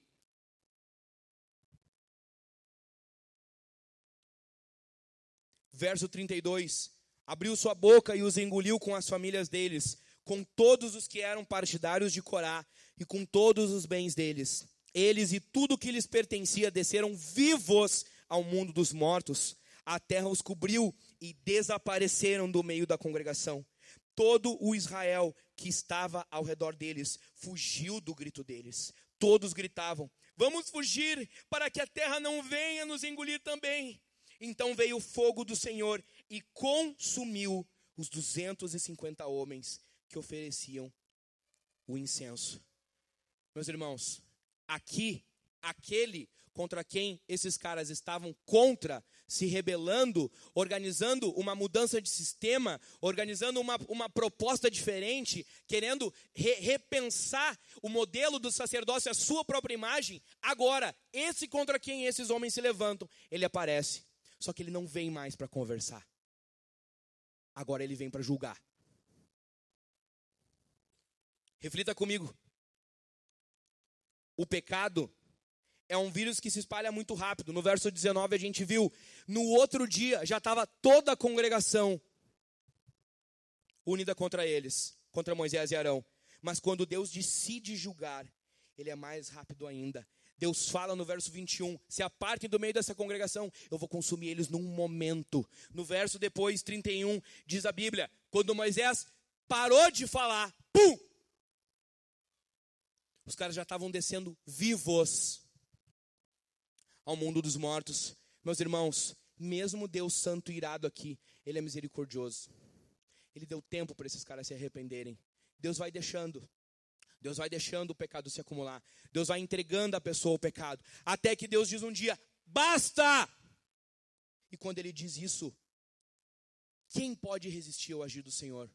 Verso 32. Abriu sua boca e os engoliu com as famílias deles, com todos os que eram partidários de Corá e com todos os bens deles. Eles e tudo que lhes pertencia desceram vivos ao mundo dos mortos. A terra os cobriu e desapareceram do meio da congregação. Todo o Israel que estava ao redor deles fugiu do grito deles. Todos gritavam: Vamos fugir para que a terra não venha nos engolir também. Então veio o fogo do Senhor e consumiu os 250 homens que ofereciam o incenso. Meus irmãos, aqui, aquele contra quem esses caras estavam contra, se rebelando, organizando uma mudança de sistema, organizando uma, uma proposta diferente, querendo re, repensar o modelo do sacerdócio, a sua própria imagem. Agora, esse contra quem esses homens se levantam, ele aparece só que ele não vem mais para conversar. Agora ele vem para julgar. Reflita comigo. O pecado é um vírus que se espalha muito rápido. No verso 19 a gente viu, no outro dia já estava toda a congregação unida contra eles, contra Moisés e Arão. Mas quando Deus decide julgar, ele é mais rápido ainda. Deus fala no verso 21, se apartem do meio dessa congregação, eu vou consumir eles num momento. No verso depois, 31, diz a Bíblia, quando Moisés parou de falar, pum! Os caras já estavam descendo vivos ao mundo dos mortos. Meus irmãos, mesmo Deus santo irado aqui, ele é misericordioso. Ele deu tempo para esses caras se arrependerem. Deus vai deixando. Deus vai deixando o pecado se acumular. Deus vai entregando a pessoa o pecado. Até que Deus diz um dia: basta! E quando ele diz isso, quem pode resistir ao agir do Senhor?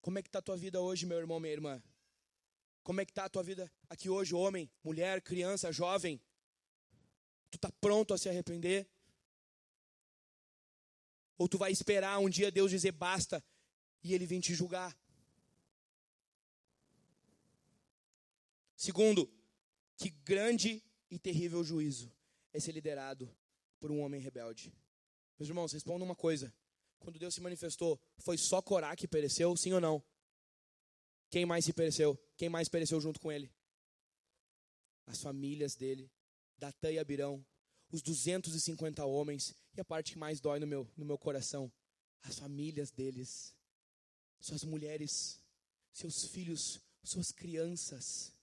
Como é que está a tua vida hoje, meu irmão, minha irmã? Como é que está a tua vida aqui hoje, homem, mulher, criança, jovem? Tu está pronto a se arrepender? Ou tu vai esperar um dia Deus dizer basta e ele vir te julgar? Segundo, que grande e terrível juízo é ser liderado por um homem rebelde. Meus irmãos, respondam uma coisa. Quando Deus se manifestou, foi só Corá que pereceu, sim ou não? Quem mais se pereceu? Quem mais pereceu junto com ele? As famílias dele, Datã e Abirão, os 250 homens, e a parte que mais dói no meu, no meu coração, as famílias deles, suas mulheres, seus filhos, suas crianças.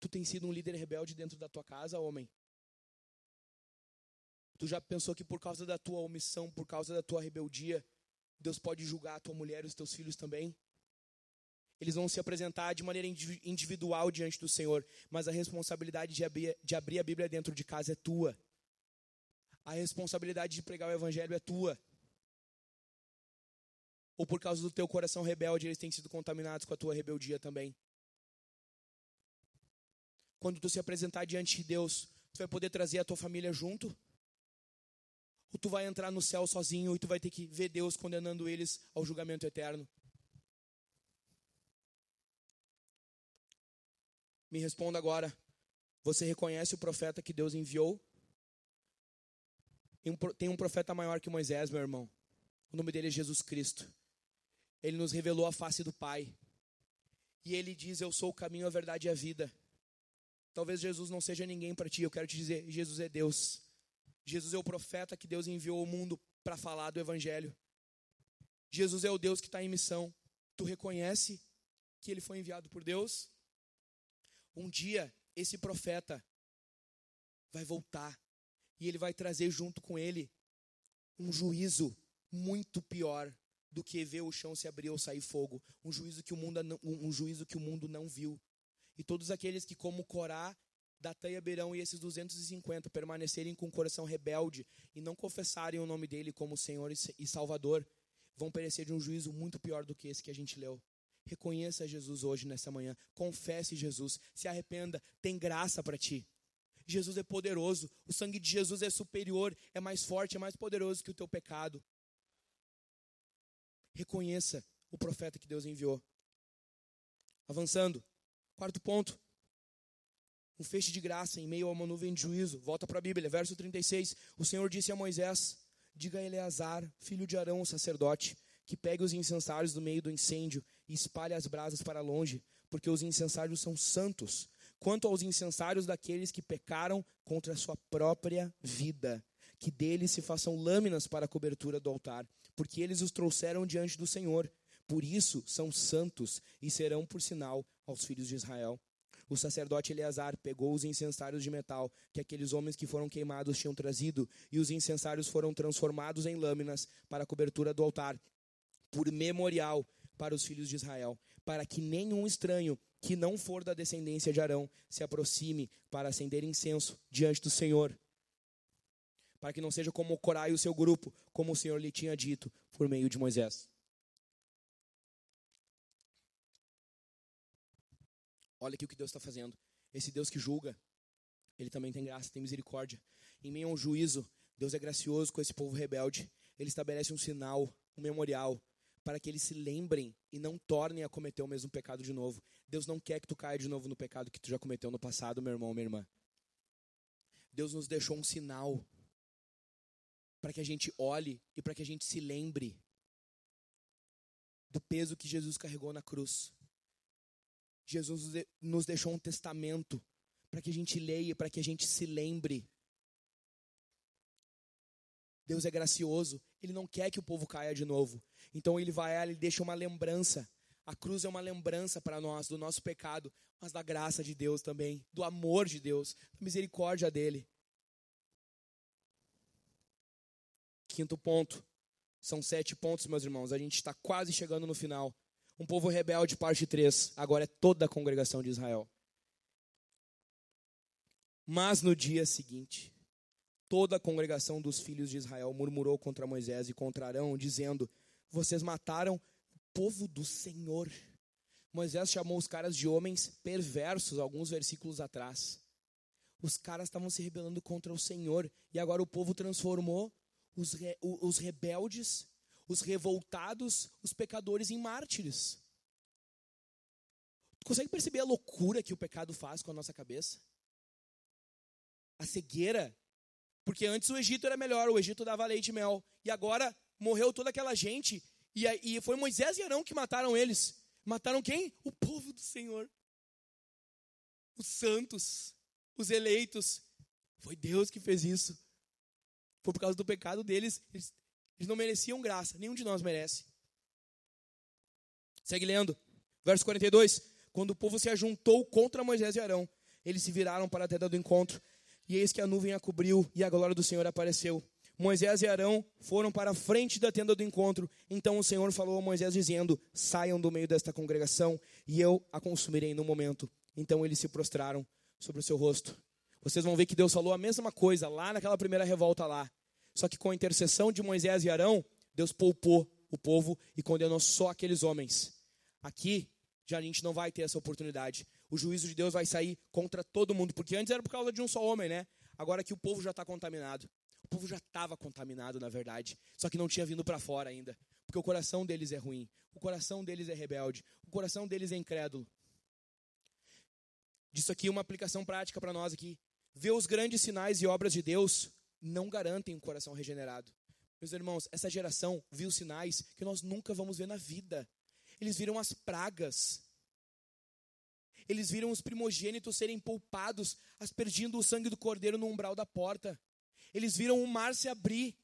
Tu tem sido um líder rebelde dentro da tua casa, homem? Tu já pensou que por causa da tua omissão, por causa da tua rebeldia, Deus pode julgar a tua mulher e os teus filhos também? Eles vão se apresentar de maneira individual diante do Senhor, mas a responsabilidade de abrir, de abrir a Bíblia dentro de casa é tua. A responsabilidade de pregar o Evangelho é tua. Ou por causa do teu coração rebelde, eles têm sido contaminados com a tua rebeldia também. Quando tu se apresentar diante de Deus, tu vai poder trazer a tua família junto? Ou tu vai entrar no céu sozinho e tu vai ter que ver Deus condenando eles ao julgamento eterno? Me responda agora. Você reconhece o profeta que Deus enviou? Tem um profeta maior que Moisés, meu irmão. O nome dele é Jesus Cristo. Ele nos revelou a face do Pai. E ele diz: Eu sou o caminho, a verdade e a vida. Talvez Jesus não seja ninguém para ti. Eu quero te dizer: Jesus é Deus. Jesus é o profeta que Deus enviou ao mundo para falar do Evangelho. Jesus é o Deus que está em missão. Tu reconhece que ele foi enviado por Deus? Um dia, esse profeta vai voltar e ele vai trazer junto com ele um juízo muito pior do que ver o chão se abrir ou sair fogo, um juízo que o mundo não, um juízo que o mundo não viu. E todos aqueles que como Corá, Datã e Abirão e esses 250 permanecerem com o coração rebelde e não confessarem o nome dele como Senhor e Salvador, vão perecer de um juízo muito pior do que esse que a gente leu. Reconheça Jesus hoje, nessa manhã. Confesse Jesus. Se arrependa. Tem graça para ti. Jesus é poderoso. O sangue de Jesus é superior, é mais forte, é mais poderoso que o teu pecado. Reconheça o profeta que Deus enviou. Avançando. Quarto ponto. Um feixe de graça em meio a uma nuvem de juízo. Volta para a Bíblia, verso 36. O Senhor disse a Moisés: Diga a Eleazar, filho de Arão, o sacerdote, que pegue os incensários do meio do incêndio e espalhe as brasas para longe, porque os incensários são santos, quanto aos incensários daqueles que pecaram contra a sua própria vida, que deles se façam lâminas para a cobertura do altar, porque eles os trouxeram diante do Senhor. Por isso são santos e serão por sinal aos filhos de Israel. O sacerdote Eleazar pegou os incensários de metal que aqueles homens que foram queimados tinham trazido, e os incensários foram transformados em lâminas para a cobertura do altar, por memorial para os filhos de Israel, para que nenhum estranho que não for da descendência de Arão se aproxime para acender incenso diante do Senhor. Para que não seja como Corá e o seu grupo, como o Senhor lhe tinha dito por meio de Moisés. Olha aqui o que Deus está fazendo. Esse Deus que julga, ele também tem graça, tem misericórdia. Em meio um juízo, Deus é gracioso com esse povo rebelde. Ele estabelece um sinal, um memorial, para que eles se lembrem e não tornem a cometer o mesmo pecado de novo. Deus não quer que tu caia de novo no pecado que tu já cometeu no passado, meu irmão, minha irmã. Deus nos deixou um sinal para que a gente olhe e para que a gente se lembre do peso que Jesus carregou na cruz. Jesus nos deixou um testamento para que a gente leia, para que a gente se lembre. Deus é gracioso, Ele não quer que o povo caia de novo. Então Ele vai, Ele deixa uma lembrança. A cruz é uma lembrança para nós do nosso pecado, mas da graça de Deus também, do amor de Deus, da misericórdia dele. Quinto ponto. São sete pontos, meus irmãos. A gente está quase chegando no final. Um povo rebelde, parte 3. Agora é toda a congregação de Israel. Mas no dia seguinte, toda a congregação dos filhos de Israel murmurou contra Moisés e contra Arão, dizendo: Vocês mataram o povo do Senhor. Moisés chamou os caras de homens perversos, alguns versículos atrás. Os caras estavam se rebelando contra o Senhor e agora o povo transformou os, re, os rebeldes, os revoltados, os pecadores em mártires. Consegue perceber a loucura que o pecado faz com a nossa cabeça? A cegueira. Porque antes o Egito era melhor, o Egito dava leite e mel. E agora morreu toda aquela gente. E foi Moisés e Arão que mataram eles. Mataram quem? O povo do Senhor. Os santos, os eleitos. Foi Deus que fez isso. Foi por causa do pecado deles. Eles, eles não mereciam graça. Nenhum de nós merece. Segue lendo. Verso 42. Quando o povo se ajuntou contra Moisés e Arão, eles se viraram para a tenda do encontro. E eis que a nuvem a cobriu e a glória do Senhor apareceu. Moisés e Arão foram para a frente da tenda do encontro. Então o Senhor falou a Moisés, dizendo: Saiam do meio desta congregação, e eu a consumirei no momento. Então eles se prostraram sobre o seu rosto. Vocês vão ver que Deus falou a mesma coisa lá naquela primeira revolta lá. Só que com a intercessão de Moisés e Arão, Deus poupou o povo e condenou só aqueles homens. Aqui, já a gente não vai ter essa oportunidade. O juízo de Deus vai sair contra todo mundo, porque antes era por causa de um só homem, né? Agora que o povo já está contaminado. O povo já estava contaminado, na verdade, só que não tinha vindo para fora ainda, porque o coração deles é ruim, o coração deles é rebelde, o coração deles é incrédulo. Disso aqui uma aplicação prática para nós aqui. Ver os grandes sinais e obras de Deus não garantem um coração regenerado. Meus irmãos, essa geração viu sinais que nós nunca vamos ver na vida. Eles viram as pragas. Eles viram os primogênitos serem poupados, aspergindo o sangue do cordeiro no umbral da porta. Eles viram o mar se abrir.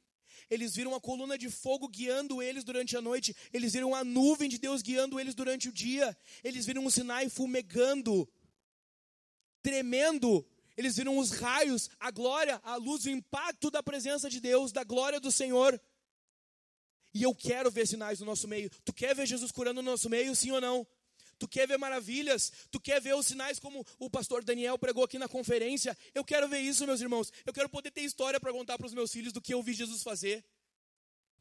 Eles viram a coluna de fogo guiando eles durante a noite. Eles viram a nuvem de Deus guiando eles durante o dia. Eles viram o Sinai fumegando, tremendo eles viram os raios, a glória, a luz, o impacto da presença de Deus, da glória do Senhor. E eu quero ver sinais no nosso meio. Tu quer ver Jesus curando no nosso meio, sim ou não? Tu quer ver maravilhas? Tu quer ver os sinais como o pastor Daniel pregou aqui na conferência? Eu quero ver isso, meus irmãos. Eu quero poder ter história para contar para os meus filhos do que eu vi Jesus fazer.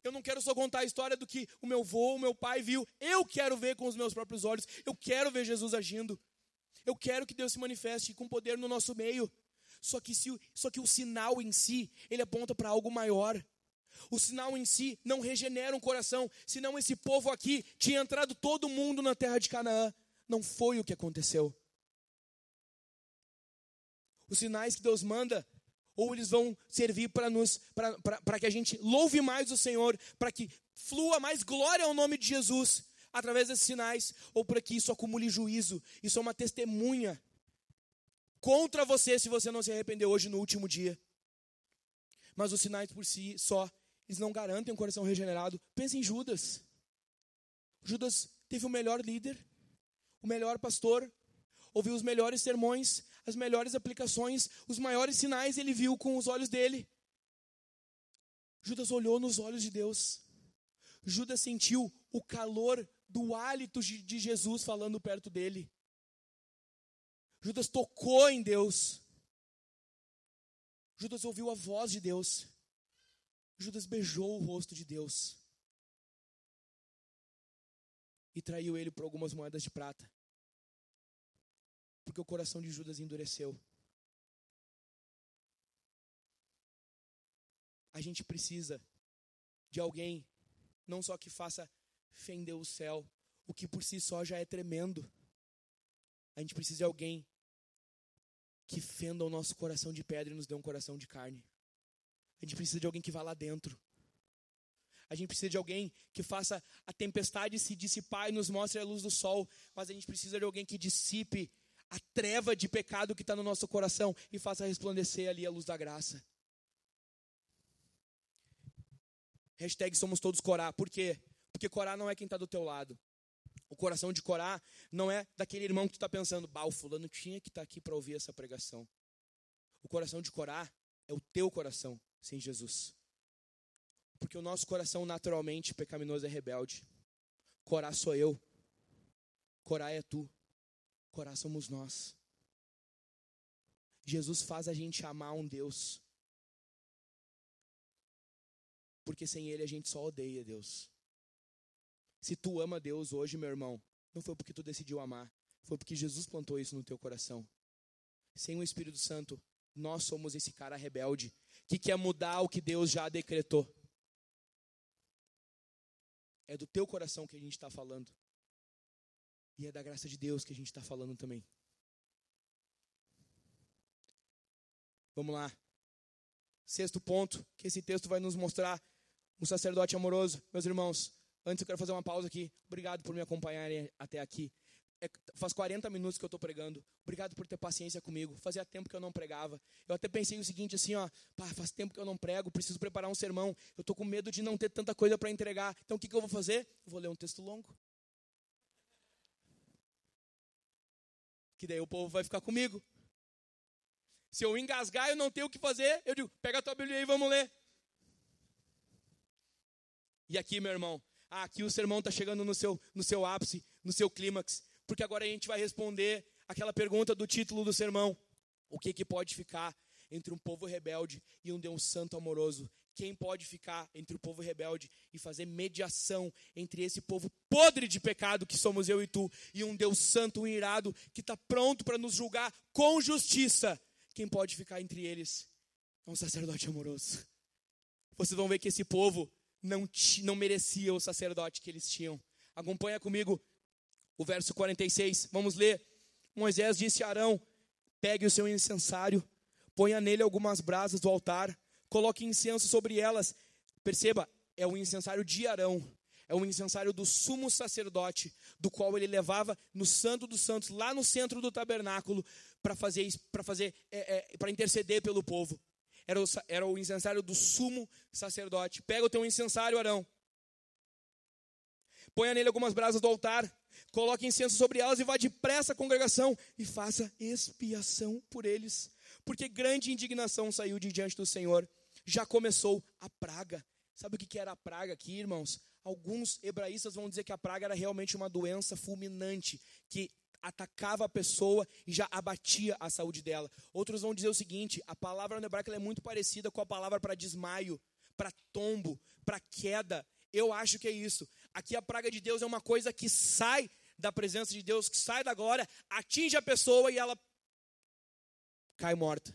Eu não quero só contar a história do que o meu avô, o meu pai viu. Eu quero ver com os meus próprios olhos. Eu quero ver Jesus agindo. Eu quero que Deus se manifeste com poder no nosso meio. Só que, se, só que o sinal em si, ele aponta para algo maior. O sinal em si não regenera um coração, senão esse povo aqui tinha entrado todo mundo na terra de Canaã. Não foi o que aconteceu. Os sinais que Deus manda, ou eles vão servir para nos para que a gente louve mais o Senhor, para que flua mais glória ao nome de Jesus, através desses sinais, ou para que isso acumule juízo. Isso é uma testemunha contra você se você não se arrependeu hoje no último dia. Mas os sinais por si só, eles não garantem um coração regenerado. Pense em Judas. Judas teve o melhor líder, o melhor pastor, ouviu os melhores sermões, as melhores aplicações, os maiores sinais ele viu com os olhos dele. Judas olhou nos olhos de Deus. Judas sentiu o calor do hálito de Jesus falando perto dele. Judas tocou em Deus. Judas ouviu a voz de Deus. Judas beijou o rosto de Deus. E traiu ele por algumas moedas de prata. Porque o coração de Judas endureceu. A gente precisa de alguém, não só que faça fendeu o céu, o que por si só já é tremendo. A gente precisa de alguém que fenda o nosso coração de pedra e nos dê um coração de carne. A gente precisa de alguém que vá lá dentro. A gente precisa de alguém que faça a tempestade se dissipar e nos mostre a luz do sol. Mas a gente precisa de alguém que dissipe a treva de pecado que está no nosso coração e faça resplandecer ali a luz da graça. Hashtag somos todos Corá. Por quê? Porque Corá não é quem está do teu lado. O coração de Corá não é daquele irmão que tu está pensando, bah, o fulano tinha que estar tá aqui para ouvir essa pregação. O coração de Corá é o teu coração sem Jesus. Porque o nosso coração naturalmente pecaminoso é rebelde. Corá sou eu. Corá é tu. Corá somos nós. Jesus faz a gente amar um Deus. Porque sem Ele a gente só odeia Deus. Se tu ama Deus hoje, meu irmão, não foi porque tu decidiu amar, foi porque Jesus plantou isso no teu coração. Sem o Espírito Santo, nós somos esse cara rebelde que quer mudar o que Deus já decretou. É do teu coração que a gente está falando. E é da graça de Deus que a gente está falando também. Vamos lá. Sexto ponto que esse texto vai nos mostrar um sacerdote amoroso. Meus irmãos, antes eu quero fazer uma pausa aqui. Obrigado por me acompanharem até aqui. É, faz 40 minutos que eu estou pregando. Obrigado por ter paciência comigo. Fazia tempo que eu não pregava. Eu até pensei o seguinte, assim, ó, pá, faz tempo que eu não prego, preciso preparar um sermão. Eu estou com medo de não ter tanta coisa para entregar. Então o que, que eu vou fazer? Vou ler um texto longo. Que daí o povo vai ficar comigo. Se eu engasgar eu não tenho o que fazer, eu digo, pega a tua Bíblia e vamos ler. E aqui, meu irmão, ah, aqui o sermão está chegando no seu, no seu ápice, no seu clímax porque agora a gente vai responder aquela pergunta do título do sermão: O que, que pode ficar entre um povo rebelde e um Deus santo amoroso? Quem pode ficar entre o povo rebelde e fazer mediação entre esse povo podre de pecado que somos eu e tu e um Deus santo e irado que está pronto para nos julgar com justiça? Quem pode ficar entre eles? É um sacerdote amoroso. Vocês vão ver que esse povo não, não merecia o sacerdote que eles tinham. Acompanha comigo o verso 46. Vamos ler. Moisés disse a Arão: Pegue o seu incensário, ponha nele algumas brasas do altar, coloque incenso sobre elas. Perceba, é o incensário de Arão, é o incensário do sumo sacerdote, do qual ele levava no Santo dos Santos, lá no centro do tabernáculo, para fazer, para fazer, é, é, para interceder pelo povo. Era o, era o incensário do sumo sacerdote. Pega o teu incensário, Arão. Ponha nele algumas brasas do altar, coloque incenso sobre elas e vá depressa à congregação e faça expiação por eles, porque grande indignação saiu de diante do Senhor. Já começou a praga. Sabe o que era a praga aqui, irmãos? Alguns hebraístas vão dizer que a praga era realmente uma doença fulminante que atacava a pessoa e já abatia a saúde dela. Outros vão dizer o seguinte: a palavra no hebraico é muito parecida com a palavra para desmaio, para tombo, para queda. Eu acho que é isso. Aqui a praga de Deus é uma coisa que sai da presença de Deus, que sai da glória, atinge a pessoa e ela cai morta.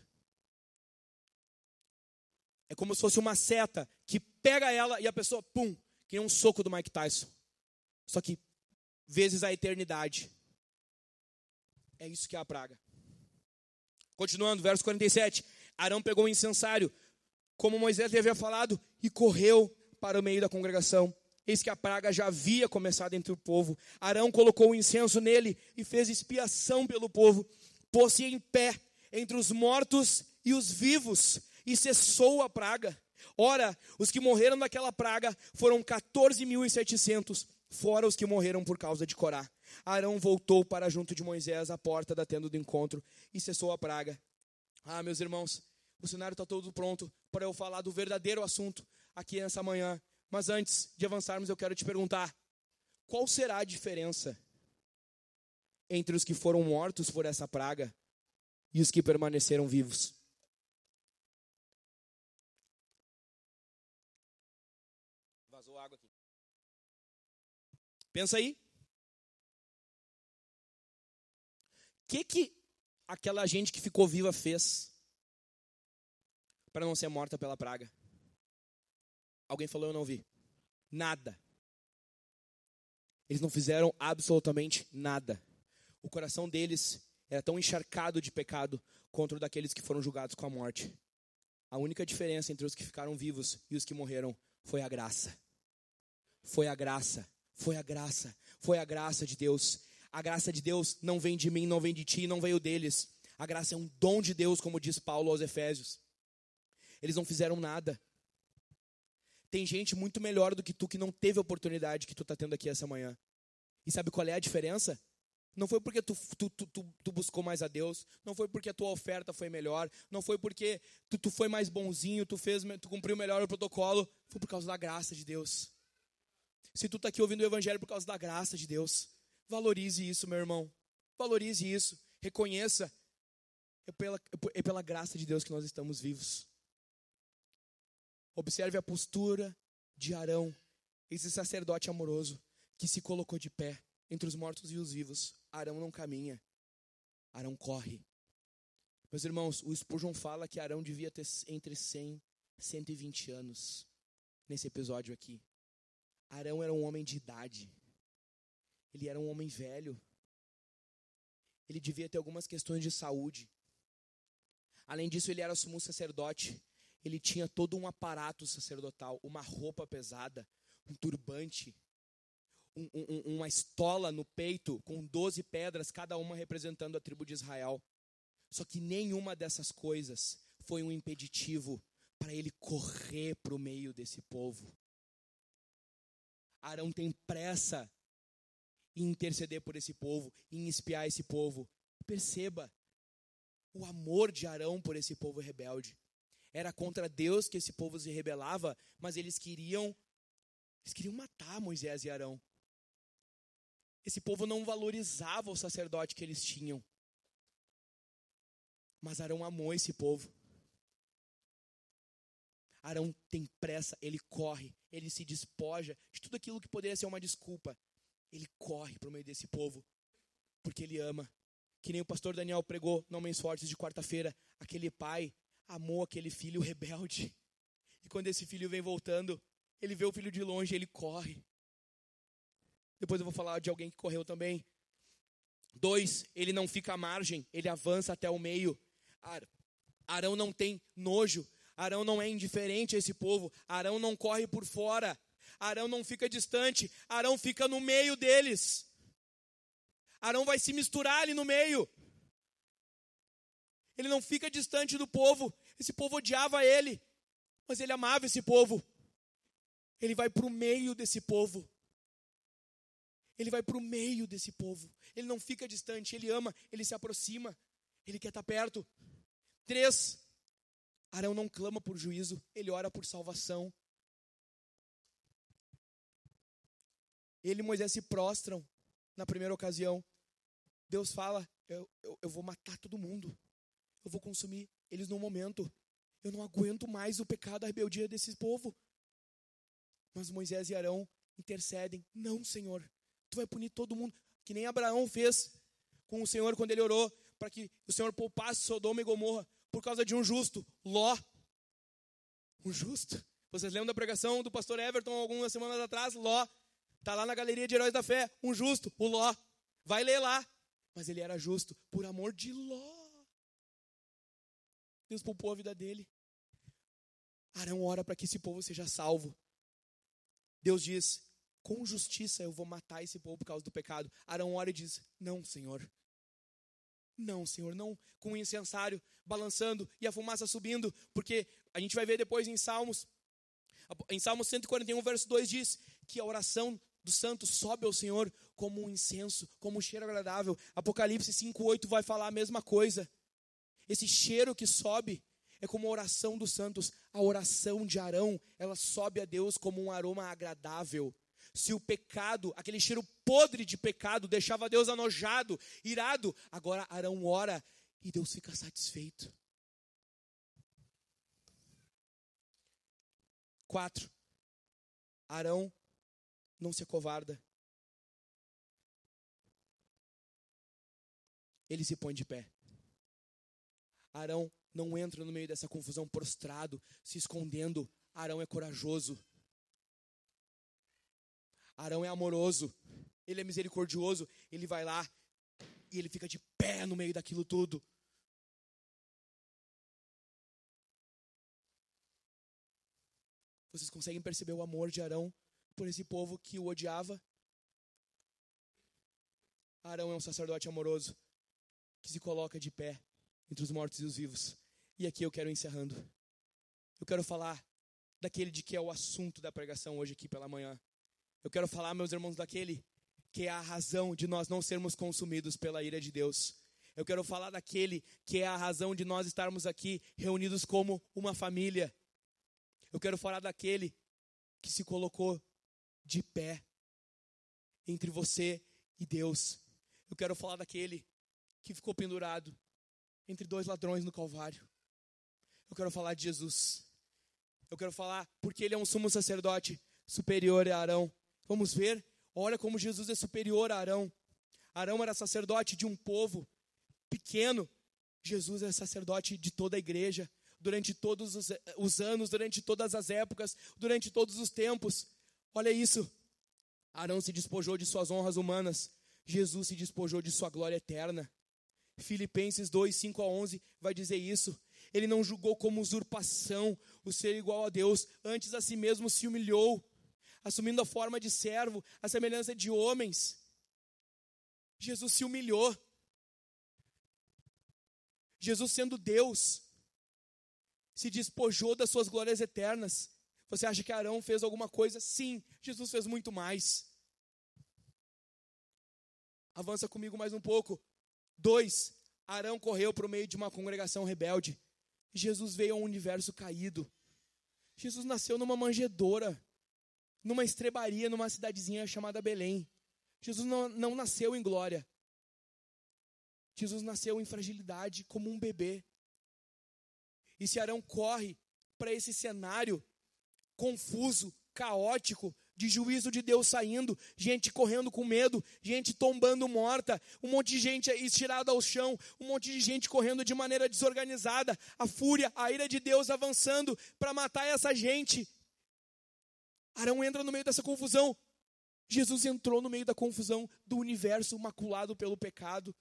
É como se fosse uma seta que pega ela e a pessoa, pum, que é um soco do Mike Tyson. Só que vezes a eternidade. É isso que é a praga. Continuando, verso 47. Arão pegou o incensário, como Moisés lhe havia falado, e correu para o meio da congregação. Eis que a praga já havia começado entre o povo. Arão colocou o incenso nele e fez expiação pelo povo. Pôs-se em pé entre os mortos e os vivos e cessou a praga. Ora, os que morreram daquela praga foram 14.700, fora os que morreram por causa de Corá. Arão voltou para junto de Moisés à porta da tenda do encontro e cessou a praga. Ah, meus irmãos, o cenário está todo pronto para eu falar do verdadeiro assunto aqui nessa manhã. Mas antes de avançarmos, eu quero te perguntar: qual será a diferença entre os que foram mortos por essa praga e os que permaneceram vivos? Vazou água aqui. Pensa aí. Que, que aquela gente que ficou viva fez para não ser morta pela praga? Alguém falou, eu não vi. Nada. Eles não fizeram absolutamente nada. O coração deles era tão encharcado de pecado contra o daqueles que foram julgados com a morte. A única diferença entre os que ficaram vivos e os que morreram foi a graça. Foi a graça, foi a graça, foi a graça de Deus. A graça de Deus não vem de mim, não vem de ti, não veio deles. A graça é um dom de Deus, como diz Paulo aos Efésios. Eles não fizeram nada. Tem gente muito melhor do que tu que não teve a oportunidade que tu está tendo aqui essa manhã. E sabe qual é a diferença? Não foi porque tu, tu, tu, tu, buscou mais a Deus, não foi porque a tua oferta foi melhor, não foi porque tu, tu foi mais bonzinho, tu fez, tu cumpriu melhor o protocolo, foi por causa da graça de Deus. Se tu está aqui ouvindo o Evangelho por causa da graça de Deus, valorize isso, meu irmão. Valorize isso. Reconheça. É pela, é pela graça de Deus que nós estamos vivos. Observe a postura de Arão, esse sacerdote amoroso que se colocou de pé entre os mortos e os vivos. Arão não caminha, Arão corre. Meus irmãos, o Spurgeon fala que Arão devia ter entre 100 e 120 anos nesse episódio aqui. Arão era um homem de idade. Ele era um homem velho. Ele devia ter algumas questões de saúde. Além disso, ele era sumo sacerdote. Ele tinha todo um aparato sacerdotal, uma roupa pesada, um turbante, um, um, uma estola no peito com doze pedras, cada uma representando a tribo de Israel. Só que nenhuma dessas coisas foi um impeditivo para ele correr para o meio desse povo. Arão tem pressa em interceder por esse povo, em espiar esse povo. Perceba o amor de Arão por esse povo rebelde. Era contra Deus que esse povo se rebelava, mas eles queriam eles queriam matar Moisés e Arão. Esse povo não valorizava o sacerdote que eles tinham. Mas Arão amou esse povo. Arão tem pressa, ele corre, ele se despoja de tudo aquilo que poderia ser uma desculpa. Ele corre para o meio desse povo, porque ele ama. Que nem o pastor Daniel pregou no Homens Fortes de quarta-feira. Aquele pai amou aquele filho rebelde. E quando esse filho vem voltando, ele vê o filho de longe, ele corre. Depois eu vou falar de alguém que correu também. Dois, ele não fica à margem, ele avança até o meio. Arão não tem nojo, Arão não é indiferente a esse povo, Arão não corre por fora, Arão não fica distante, Arão fica no meio deles. Arão vai se misturar ali no meio. Ele não fica distante do povo. Esse povo odiava ele, mas ele amava esse povo. Ele vai para o meio desse povo. Ele vai para o meio desse povo. Ele não fica distante, ele ama, ele se aproxima, ele quer estar tá perto. Três, Arão não clama por juízo, ele ora por salvação. Ele e Moisés se prostram na primeira ocasião. Deus fala: eu, eu, eu vou matar todo mundo, eu vou consumir eles no momento. Eu não aguento mais o pecado, a rebeldia desse povo. Mas Moisés e Arão intercedem: Não, Senhor, tu vai punir todo mundo, que nem Abraão fez com o Senhor quando ele orou para que o Senhor poupasse Sodoma e Gomorra por causa de um justo, Ló. Um justo. Vocês lembram da pregação do pastor Everton algumas semanas atrás? Ló. Está lá na galeria de heróis da fé. Um justo, o Ló. Vai ler lá. Mas ele era justo por amor de Ló. Deus poupou a vida dele. Arão ora para que esse povo seja salvo. Deus diz: com justiça eu vou matar esse povo por causa do pecado. Arão ora e diz: Não, Senhor. Não, Senhor, não com o incensário balançando e a fumaça subindo, porque a gente vai ver depois em Salmos. Em Salmos 141, verso 2 diz que a oração do santo sobe ao Senhor como um incenso, como um cheiro agradável. Apocalipse 5:8 vai falar a mesma coisa. Esse cheiro que sobe é como a oração dos santos. A oração de Arão, ela sobe a Deus como um aroma agradável se o pecado, aquele cheiro podre de pecado, deixava Deus anojado, irado, agora Arão ora e Deus fica satisfeito. Quatro, Arão não se acovarda. Ele se põe de pé. Arão não entra no meio dessa confusão prostrado, se escondendo. Arão é corajoso. Arão é amoroso. ele é misericordioso, ele vai lá e ele fica de pé no meio daquilo tudo. Vocês conseguem perceber o amor de Arão por esse povo que o odiava? Arão é um sacerdote amoroso que se coloca de pé entre os mortos e os vivos. E aqui eu quero encerrando. Eu quero falar daquele de que é o assunto da pregação hoje aqui pela manhã. Eu quero falar, meus irmãos, daquele que é a razão de nós não sermos consumidos pela ira de Deus. Eu quero falar daquele que é a razão de nós estarmos aqui reunidos como uma família. Eu quero falar daquele que se colocou de pé entre você e Deus. Eu quero falar daquele que ficou pendurado entre dois ladrões no Calvário. Eu quero falar de Jesus. Eu quero falar porque ele é um sumo sacerdote superior a Arão. Vamos ver Olha como Jesus é superior a Arão. Arão era sacerdote de um povo pequeno. Jesus é sacerdote de toda a igreja, durante todos os, os anos, durante todas as épocas, durante todos os tempos. Olha isso. Arão se despojou de suas honras humanas. Jesus se despojou de sua glória eterna. Filipenses 2, 5 a 11 vai dizer isso. Ele não julgou como usurpação o ser igual a Deus, antes a si mesmo se humilhou assumindo a forma de servo, a semelhança de homens. Jesus se humilhou. Jesus, sendo Deus, se despojou das suas glórias eternas. Você acha que Arão fez alguma coisa? Sim, Jesus fez muito mais. Avança comigo mais um pouco. Dois, Arão correu para o meio de uma congregação rebelde. Jesus veio a um universo caído. Jesus nasceu numa manjedoura numa estrebaria, numa cidadezinha chamada Belém. Jesus não, não nasceu em glória. Jesus nasceu em fragilidade, como um bebê. E se Arão corre para esse cenário confuso, caótico, de juízo de Deus saindo, gente correndo com medo, gente tombando morta, um monte de gente estirada ao chão, um monte de gente correndo de maneira desorganizada, a fúria, a ira de Deus avançando para matar essa gente. Arão entra no meio dessa confusão. Jesus entrou no meio da confusão do universo maculado pelo pecado.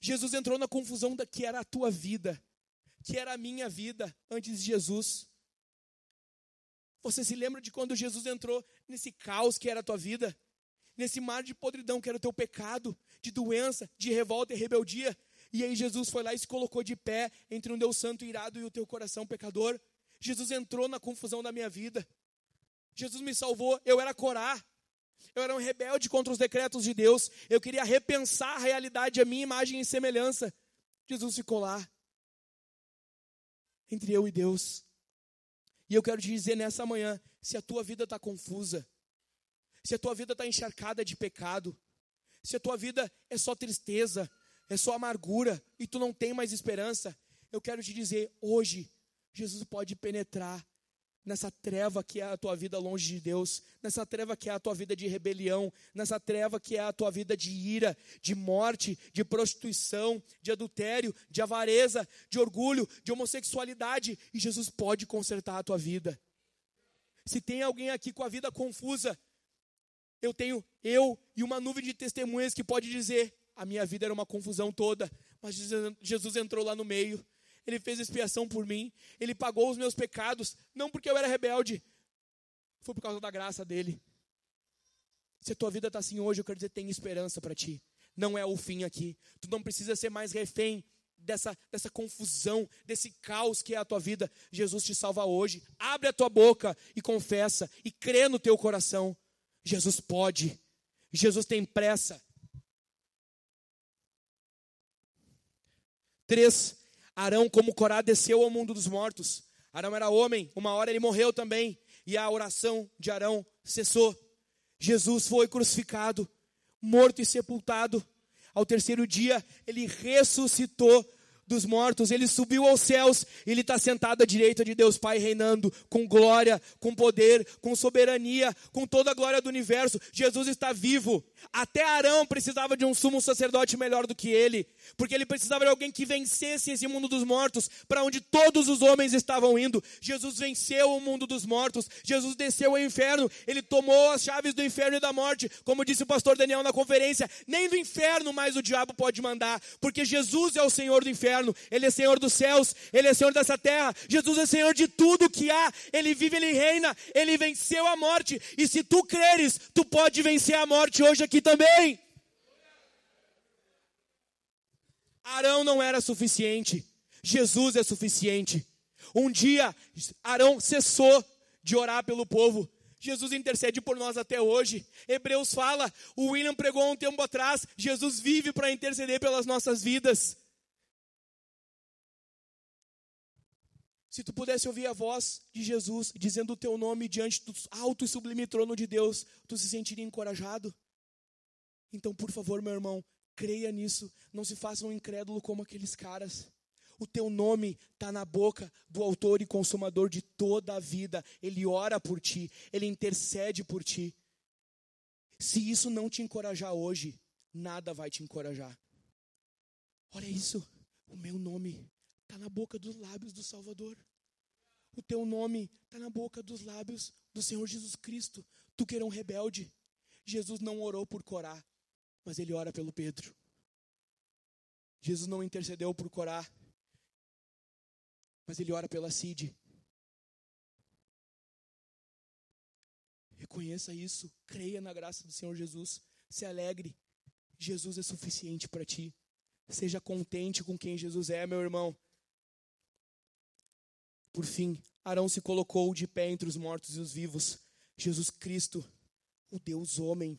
Jesus entrou na confusão da que era a tua vida, que era a minha vida antes de Jesus. Você se lembra de quando Jesus entrou nesse caos que era a tua vida? Nesse mar de podridão que era o teu pecado, de doença, de revolta e rebeldia. E aí Jesus foi lá e se colocou de pé entre um Deus santo irado e o teu coração pecador. Jesus entrou na confusão da minha vida. Jesus me salvou. Eu era Corá. Eu era um rebelde contra os decretos de Deus. Eu queria repensar a realidade, a minha imagem e semelhança. Jesus ficou lá. Entre eu e Deus. E eu quero te dizer nessa manhã: se a tua vida está confusa, se a tua vida está encharcada de pecado, se a tua vida é só tristeza, é só amargura e tu não tem mais esperança, eu quero te dizer hoje Jesus pode penetrar nessa treva que é a tua vida longe de Deus, nessa treva que é a tua vida de rebelião, nessa treva que é a tua vida de ira, de morte, de prostituição, de adultério, de avareza, de orgulho, de homossexualidade, e Jesus pode consertar a tua vida. Se tem alguém aqui com a vida confusa, eu tenho eu e uma nuvem de testemunhas que pode dizer: a minha vida era uma confusão toda, mas Jesus entrou lá no meio ele fez expiação por mim, Ele pagou os meus pecados, não porque eu era rebelde, foi por causa da graça dele. Se a tua vida está assim hoje, eu quero dizer, tem esperança para ti. Não é o fim aqui. Tu não precisa ser mais refém dessa, dessa confusão, desse caos que é a tua vida. Jesus te salva hoje. Abre a tua boca e confessa e crê no teu coração. Jesus pode. Jesus tem pressa. Três, Arão, como Corá, desceu ao mundo dos mortos. Arão era homem, uma hora ele morreu também. E a oração de Arão cessou. Jesus foi crucificado, morto e sepultado. Ao terceiro dia, ele ressuscitou dos mortos, ele subiu aos céus, ele está sentado à direita de Deus Pai, reinando com glória, com poder, com soberania, com toda a glória do universo. Jesus está vivo. Até Arão precisava de um sumo sacerdote melhor do que ele, porque ele precisava de alguém que vencesse esse mundo dos mortos, para onde todos os homens estavam indo. Jesus venceu o mundo dos mortos, Jesus desceu ao inferno, ele tomou as chaves do inferno e da morte, como disse o pastor Daniel na conferência: nem do inferno mais o diabo pode mandar, porque Jesus é o Senhor do inferno Ele é Senhor dos céus, Ele é Senhor dessa terra, Jesus é Senhor de tudo que há, Ele vive, Ele reina, Ele venceu a morte, e se tu creres, tu pode vencer a morte hoje aqui também. Arão não era suficiente, Jesus é suficiente. Um dia, Arão cessou de orar pelo povo, Jesus intercede por nós até hoje. Hebreus fala, o William pregou um tempo atrás, Jesus vive para interceder pelas nossas vidas. Se tu pudesse ouvir a voz de Jesus dizendo o teu nome diante do alto e sublime trono de Deus, tu se sentiria encorajado? Então, por favor, meu irmão, creia nisso. Não se faça um incrédulo como aqueles caras. O teu nome está na boca do autor e consumador de toda a vida. Ele ora por ti, ele intercede por ti. Se isso não te encorajar hoje, nada vai te encorajar. Olha isso, o meu nome está na boca dos lábios do Salvador. O teu nome está na boca dos lábios do Senhor Jesus Cristo. Tu que era um rebelde. Jesus não orou por Corá, mas ele ora pelo Pedro. Jesus não intercedeu por Corá, mas ele ora pela Cid. Reconheça isso, creia na graça do Senhor Jesus, se alegre. Jesus é suficiente para ti. Seja contente com quem Jesus é, meu irmão. Por fim, Arão se colocou de pé entre os mortos e os vivos. Jesus Cristo, o Deus homem,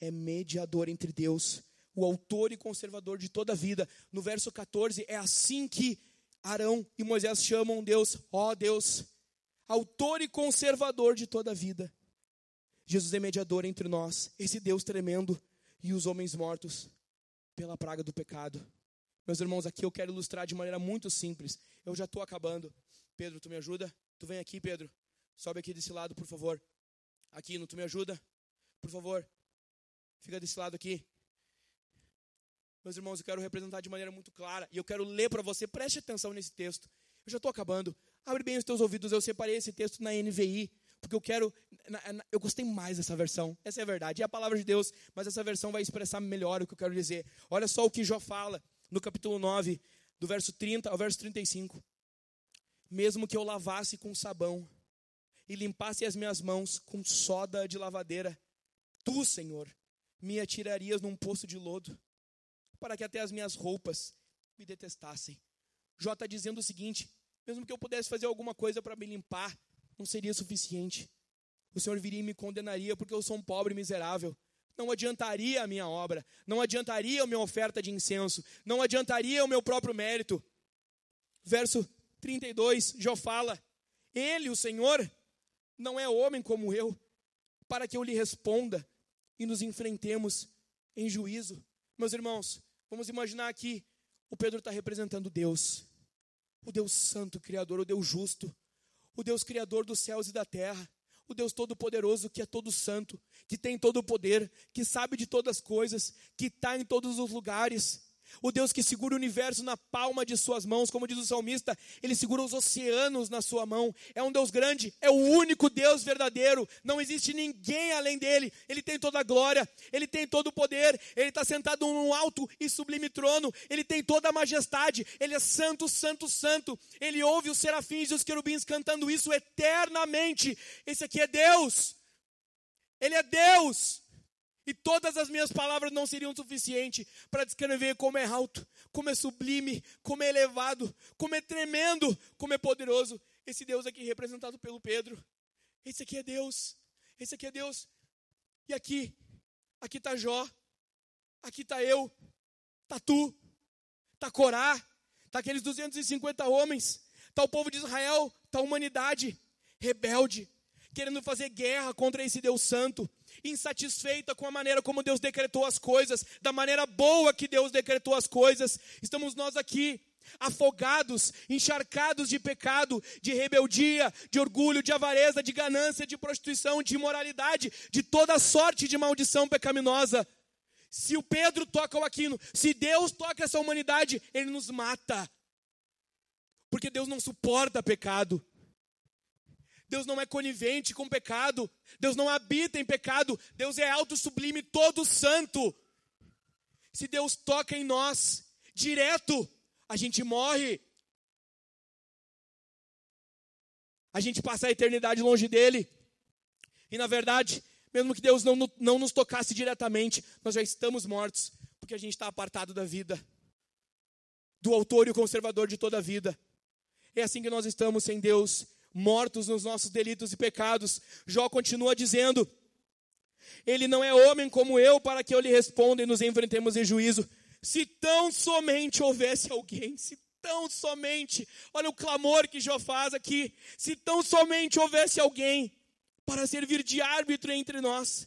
é mediador entre Deus, o autor e conservador de toda a vida. No verso 14, é assim que Arão e Moisés chamam Deus, ó Deus, autor e conservador de toda a vida. Jesus é mediador entre nós, esse Deus tremendo e os homens mortos pela praga do pecado. Meus irmãos, aqui eu quero ilustrar de maneira muito simples. Eu já estou acabando. Pedro, tu me ajuda? Tu vem aqui, Pedro. Sobe aqui desse lado, por favor. Aqui, não tu me ajuda? Por favor. Fica desse lado aqui. Meus irmãos, eu quero representar de maneira muito clara e eu quero ler para você. Preste atenção nesse texto. Eu já estou acabando. Abre bem os teus ouvidos. Eu separei esse texto na NVI porque eu quero. Eu gostei mais dessa versão. Essa é a verdade. É a palavra de Deus, mas essa versão vai expressar melhor o que eu quero dizer. Olha só o que Jó fala no capítulo 9, do verso 30 ao verso 35 mesmo que eu lavasse com sabão e limpasse as minhas mãos com soda de lavadeira, tu, Senhor, me atirarias num poço de lodo, para que até as minhas roupas me detestassem. Jó está dizendo o seguinte: mesmo que eu pudesse fazer alguma coisa para me limpar, não seria suficiente. O Senhor viria e me condenaria porque eu sou um pobre miserável. Não adiantaria a minha obra, não adiantaria a minha oferta de incenso, não adiantaria o meu próprio mérito. Verso 32, Jó fala: Ele, o Senhor, não é homem como eu, para que eu lhe responda e nos enfrentemos em juízo. Meus irmãos, vamos imaginar aqui: o Pedro está representando Deus, o Deus Santo, Criador, o Deus justo, o Deus Criador dos céus e da terra, o Deus Todo-Poderoso, que é todo santo, que tem todo o poder, que sabe de todas as coisas, que está em todos os lugares o Deus que segura o universo na palma de suas mãos, como diz o salmista, ele segura os oceanos na sua mão. É um Deus grande, é o único Deus verdadeiro. Não existe ninguém além dele. Ele tem toda a glória, ele tem todo o poder, ele está sentado num alto e sublime trono, ele tem toda a majestade, ele é santo, santo, santo. Ele ouve os serafins e os querubins cantando isso eternamente. Esse aqui é Deus. Ele é Deus. E todas as minhas palavras não seriam suficientes para descrever como é alto, como é sublime, como é elevado, como é tremendo, como é poderoso. Esse Deus aqui representado pelo Pedro. Esse aqui é Deus. Esse aqui é Deus. E aqui, aqui está Jó, aqui está eu, está tu, está Corá, está aqueles 250 homens, está o povo de Israel, está a humanidade rebelde, querendo fazer guerra contra esse Deus santo insatisfeita com a maneira como Deus decretou as coisas, da maneira boa que Deus decretou as coisas. Estamos nós aqui, afogados, encharcados de pecado, de rebeldia, de orgulho, de avareza, de ganância, de prostituição, de imoralidade, de toda sorte de maldição pecaminosa. Se o Pedro toca o Aquino, se Deus toca essa humanidade, ele nos mata. Porque Deus não suporta pecado. Deus não é conivente com pecado. Deus não habita em pecado. Deus é alto, sublime, todo santo. Se Deus toca em nós, direto, a gente morre. A gente passa a eternidade longe dele. E na verdade, mesmo que Deus não, não nos tocasse diretamente, nós já estamos mortos, porque a gente está apartado da vida, do autor e o conservador de toda a vida. É assim que nós estamos sem Deus, mortos nos nossos delitos e pecados. Jó continua dizendo: Ele não é homem como eu para que eu lhe responda e nos enfrentemos em juízo. Se tão somente houvesse alguém, se tão somente, olha o clamor que Jó faz aqui, se tão somente houvesse alguém para servir de árbitro entre nós,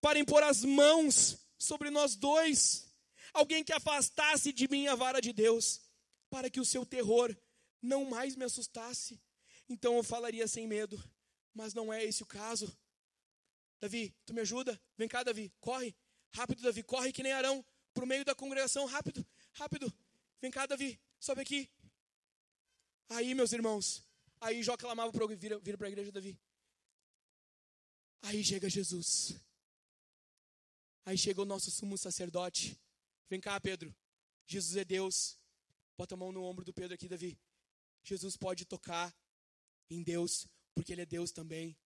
para impor as mãos sobre nós dois, alguém que afastasse de mim a vara de Deus, para que o seu terror não mais me assustasse então eu falaria sem medo. Mas não é esse o caso. Davi, tu me ajuda? Vem cá, Davi, corre. Rápido, Davi, corre que nem Arão. Para o meio da congregação, rápido, rápido. Vem cá, Davi, sobe aqui. Aí, meus irmãos, aí Jó clamava para vira, vira para a igreja, Davi. Aí chega Jesus. Aí chega o nosso sumo sacerdote. Vem cá, Pedro. Jesus é Deus. Bota a mão no ombro do Pedro aqui, Davi. Jesus pode tocar em Deus, porque Ele é Deus também.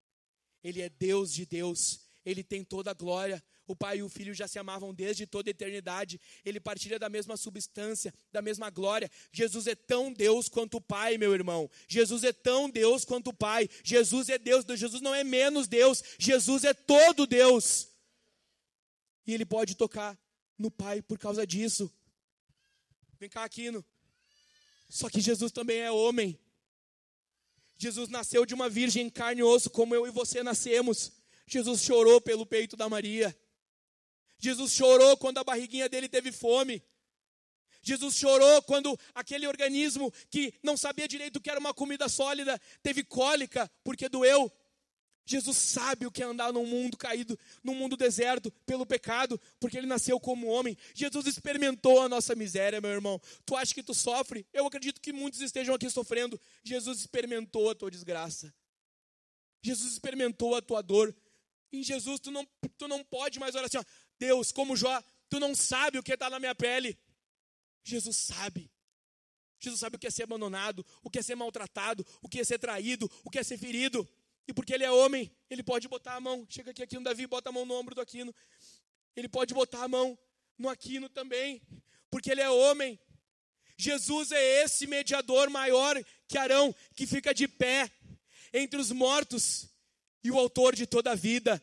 Ele é Deus de Deus. Ele tem toda a glória. O Pai e o Filho já se amavam desde toda a eternidade. Ele partilha da mesma substância, da mesma glória. Jesus é tão Deus quanto o Pai, meu irmão. Jesus é tão Deus quanto o Pai. Jesus é Deus. Jesus não é menos Deus. Jesus é todo Deus. E Ele pode tocar no Pai por causa disso. Vem cá, Aquino. Só que Jesus também é homem. Jesus nasceu de uma virgem carne e osso, como eu e você nascemos. Jesus chorou pelo peito da Maria. Jesus chorou quando a barriguinha dele teve fome. Jesus chorou quando aquele organismo que não sabia direito o que era uma comida sólida teve cólica porque doeu. Jesus sabe o que é andar num mundo caído, num mundo deserto pelo pecado, porque ele nasceu como homem. Jesus experimentou a nossa miséria, meu irmão. Tu acha que tu sofre? Eu acredito que muitos estejam aqui sofrendo. Jesus experimentou a tua desgraça. Jesus experimentou a tua dor. Em Jesus tu não, tu não pode mais orar assim, ó, Deus, como Jó, tu não sabe o que está na minha pele. Jesus sabe. Jesus sabe o que é ser abandonado, o que é ser maltratado, o que é ser traído, o que é ser ferido. E porque ele é homem, ele pode botar a mão. Chega aqui, aqui no Davi, bota a mão no ombro do Aquino. Ele pode botar a mão no Aquino também, porque ele é homem. Jesus é esse mediador maior que Arão, que fica de pé entre os mortos e o autor de toda a vida.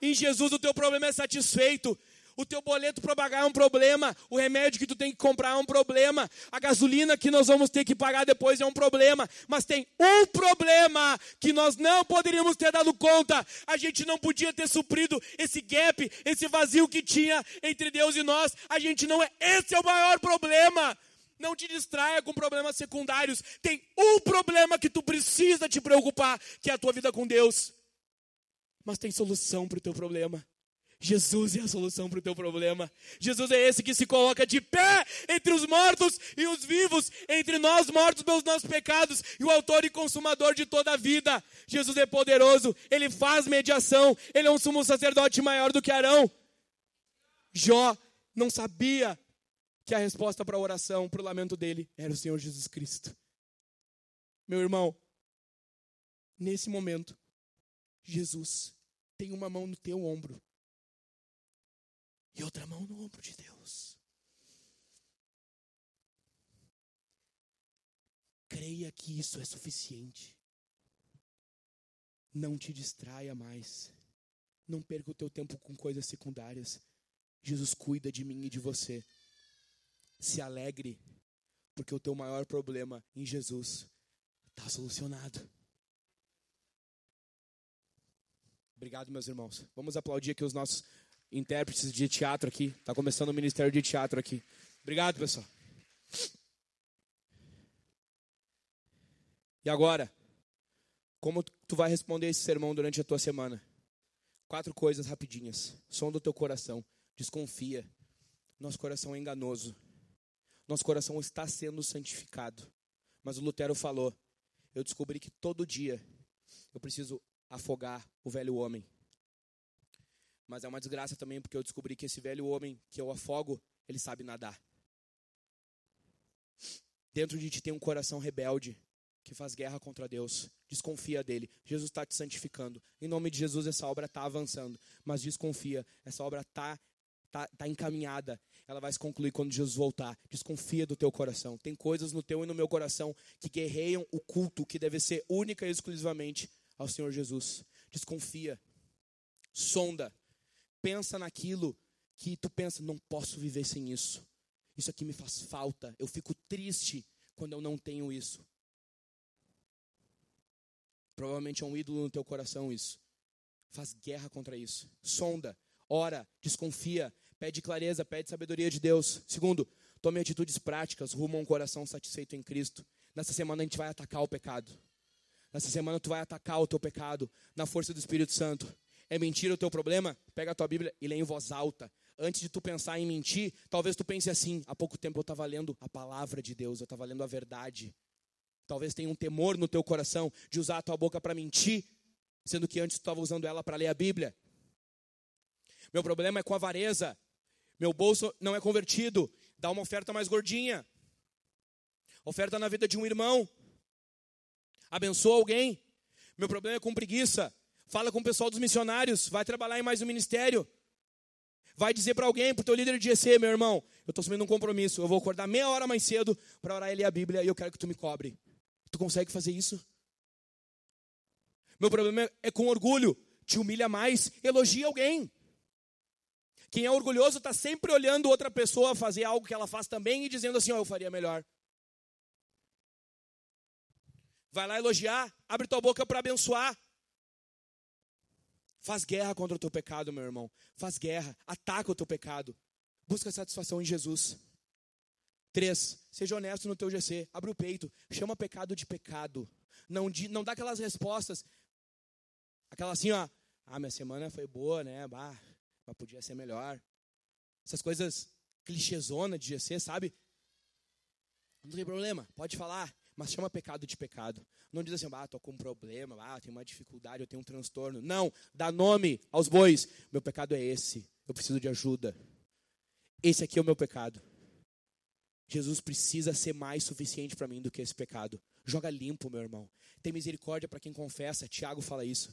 Em Jesus o teu problema é satisfeito. O teu boleto para pagar é um problema. O remédio que tu tem que comprar é um problema. A gasolina que nós vamos ter que pagar depois é um problema. Mas tem um problema que nós não poderíamos ter dado conta. A gente não podia ter suprido esse gap, esse vazio que tinha entre Deus e nós. A gente não é. Esse é o maior problema. Não te distraia com problemas secundários. Tem um problema que tu precisa te preocupar, que é a tua vida com Deus. Mas tem solução para o teu problema. Jesus é a solução para o teu problema. Jesus é esse que se coloca de pé entre os mortos e os vivos, entre nós mortos pelos nossos pecados e o autor e consumador de toda a vida. Jesus é poderoso, ele faz mediação, ele é um sumo sacerdote maior do que Arão. Jó não sabia que a resposta para a oração, para o lamento dele, era o Senhor Jesus Cristo. Meu irmão, nesse momento, Jesus tem uma mão no teu ombro e outra mão no ombro de Deus. Creia que isso é suficiente. Não te distraia mais. Não perca o teu tempo com coisas secundárias. Jesus cuida de mim e de você. Se alegre, porque o teu maior problema em Jesus está solucionado. Obrigado, meus irmãos. Vamos aplaudir aqui os nossos intérpretes de teatro aqui. Está começando o ministério de teatro aqui. Obrigado, pessoal. E agora, como tu vai responder esse sermão durante a tua semana? Quatro coisas rapidinhas. Som do teu coração. Desconfia. Nosso coração é enganoso. Nosso coração está sendo santificado. Mas o Lutero falou: eu descobri que todo dia eu preciso afogar o velho homem. Mas é uma desgraça também, porque eu descobri que esse velho homem que eu afogo, ele sabe nadar. Dentro de ti tem um coração rebelde que faz guerra contra Deus. Desconfia dele. Jesus está te santificando. Em nome de Jesus, essa obra está avançando. Mas desconfia. Essa obra está tá, tá encaminhada. Ela vai se concluir quando Jesus voltar. Desconfia do teu coração. Tem coisas no teu e no meu coração que guerreiam o culto que deve ser única e exclusivamente ao Senhor Jesus. Desconfia. Sonda. Pensa naquilo que tu pensa, não posso viver sem isso. Isso aqui me faz falta. Eu fico triste quando eu não tenho isso. Provavelmente é um ídolo no teu coração isso. Faz guerra contra isso. Sonda, ora, desconfia, pede clareza, pede sabedoria de Deus. Segundo, tome atitudes práticas rumo a um coração satisfeito em Cristo. Nessa semana a gente vai atacar o pecado. Nessa semana tu vai atacar o teu pecado na força do Espírito Santo. É mentira o teu problema? Pega a tua Bíblia e lê em voz alta. Antes de tu pensar em mentir, talvez tu pense assim: há pouco tempo eu estava lendo a palavra de Deus, eu estava lendo a verdade. Talvez tenha um temor no teu coração de usar a tua boca para mentir, sendo que antes tu estava usando ela para ler a Bíblia. Meu problema é com avareza. Meu bolso não é convertido. Dá uma oferta mais gordinha. Oferta na vida de um irmão. Abençoa alguém. Meu problema é com preguiça. Fala com o pessoal dos missionários. Vai trabalhar em mais um ministério. Vai dizer para alguém, para o teu líder de GC, meu irmão, eu estou assumindo um compromisso. Eu vou acordar meia hora mais cedo para orar e ler a Bíblia e eu quero que tu me cobre. Tu consegue fazer isso? Meu problema é com orgulho. Te humilha mais, elogia alguém. Quem é orgulhoso está sempre olhando outra pessoa fazer algo que ela faz também e dizendo assim: oh, eu faria melhor. Vai lá elogiar, abre tua boca para abençoar. Faz guerra contra o teu pecado, meu irmão. Faz guerra, ataca o teu pecado. Busca satisfação em Jesus. Três, seja honesto no teu GC. Abre o peito. Chama pecado de pecado. Não, não dá aquelas respostas. Aquela assim, ó. Ah, minha semana foi boa, né? Bah, mas podia ser melhor. Essas coisas clichêzona de GC, sabe? Não tem problema, pode falar, mas chama pecado de pecado. Não diz assim, ah, tô com um problema, ah, tenho uma dificuldade, eu tenho um transtorno. Não, dá nome aos bois. Meu pecado é esse, eu preciso de ajuda. Esse aqui é o meu pecado. Jesus precisa ser mais suficiente para mim do que esse pecado. Joga limpo, meu irmão. Tem misericórdia para quem confessa. Tiago fala isso.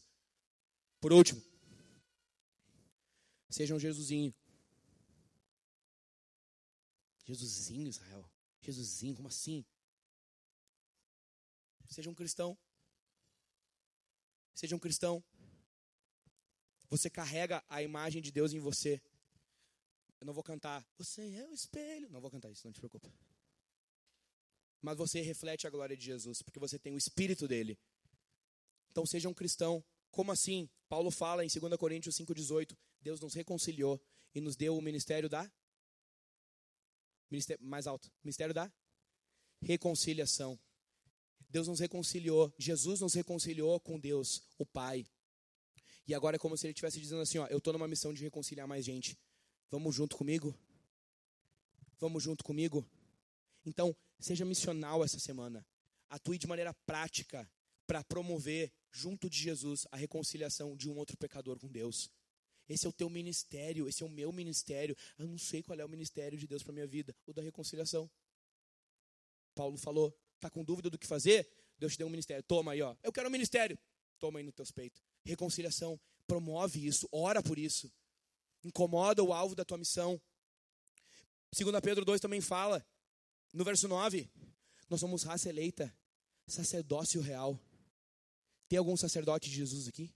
Por último, seja um Jesusinho. Jesusinho, Israel. Jesusinho, como assim? Seja um cristão. Seja um cristão. Você carrega a imagem de Deus em você. Eu não vou cantar, você é o espelho. Não vou cantar isso, não te preocupa. Mas você reflete a glória de Jesus, porque você tem o espírito dele. Então seja um cristão. Como assim? Paulo fala em 2 Coríntios 5,18: Deus nos reconciliou e nos deu o ministério da. Ministério, mais alto. Ministério da reconciliação. Deus nos reconciliou, Jesus nos reconciliou com Deus, o Pai. E agora é como se ele estivesse dizendo assim: ó, eu estou numa missão de reconciliar mais gente. Vamos junto comigo? Vamos junto comigo? Então, seja missional essa semana. Atue de maneira prática para promover, junto de Jesus, a reconciliação de um outro pecador com Deus. Esse é o teu ministério, esse é o meu ministério. Eu não sei qual é o ministério de Deus para minha vida, o da reconciliação. Paulo falou: tá com dúvida do que fazer? Deus te deu um ministério. Toma aí, ó. Eu quero um ministério. Toma aí nos teus peitos. Reconciliação. Promove isso, ora por isso incomoda o alvo da tua missão. 2 Pedro 2 também fala, no verso 9, nós somos raça eleita, sacerdócio real. Tem algum sacerdote de Jesus aqui?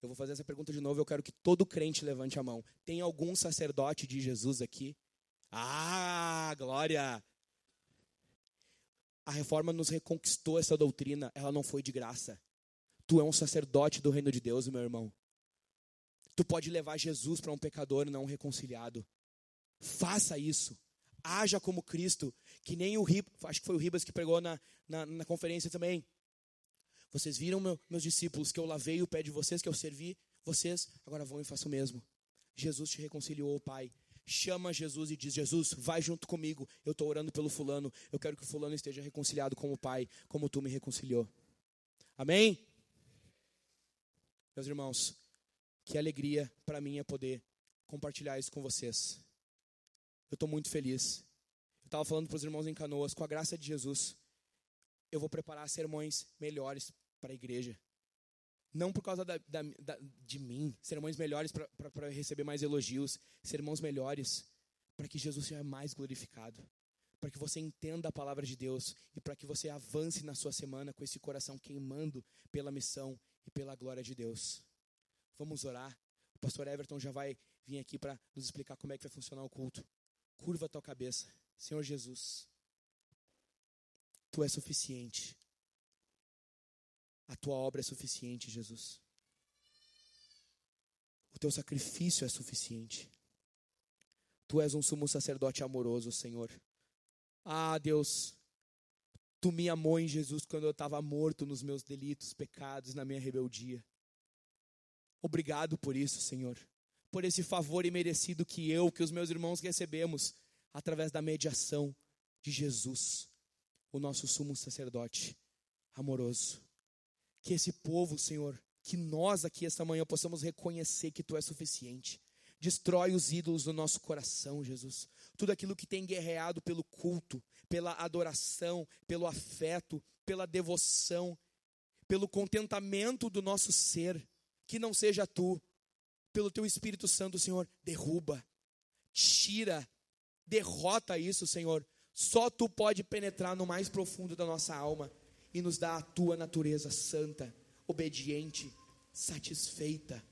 Eu vou fazer essa pergunta de novo, eu quero que todo crente levante a mão. Tem algum sacerdote de Jesus aqui? Ah, glória! A reforma nos reconquistou essa doutrina, ela não foi de graça. Tu é um sacerdote do reino de Deus, meu irmão. Tu pode levar Jesus para um pecador não reconciliado. Faça isso. Haja como Cristo, que nem o Ribas, acho que foi o Ribas que pregou na, na, na conferência também. Vocês viram, meu, meus discípulos, que eu lavei o pé de vocês, que eu servi vocês, agora vão e façam o mesmo. Jesus te reconciliou Pai. Chama Jesus e diz: Jesus, vai junto comigo. Eu estou orando pelo fulano. Eu quero que o fulano esteja reconciliado com o Pai, como tu me reconciliou. Amém? Meus irmãos, que alegria para mim é poder compartilhar isso com vocês. Eu estou muito feliz. Eu estava falando para os irmãos em Canoas, com a graça de Jesus, eu vou preparar sermões melhores para a igreja. Não por causa da, da, da, de mim, sermões melhores para receber mais elogios, sermões melhores para que Jesus seja mais glorificado, para que você entenda a palavra de Deus e para que você avance na sua semana com esse coração queimando pela missão e pela glória de Deus. Vamos orar. O pastor Everton já vai vir aqui para nos explicar como é que vai funcionar o culto. Curva a tua cabeça. Senhor Jesus, tu és suficiente. A tua obra é suficiente, Jesus. O teu sacrifício é suficiente. Tu és um sumo sacerdote amoroso, Senhor. Ah, Deus, Tu me amou em Jesus quando eu estava morto nos meus delitos, pecados, na minha rebeldia. Obrigado por isso, Senhor. Por esse favor imerecido que eu, que os meus irmãos recebemos através da mediação de Jesus, o nosso sumo sacerdote amoroso. Que esse povo, Senhor, que nós aqui esta manhã possamos reconhecer que Tu és suficiente. Destrói os ídolos do nosso coração, Jesus. Tudo aquilo que tem guerreado pelo culto, pela adoração, pelo afeto, pela devoção, pelo contentamento do nosso ser, que não seja tu, pelo teu Espírito Santo, Senhor, derruba, tira, derrota isso, Senhor. Só tu pode penetrar no mais profundo da nossa alma e nos dar a tua natureza santa, obediente, satisfeita.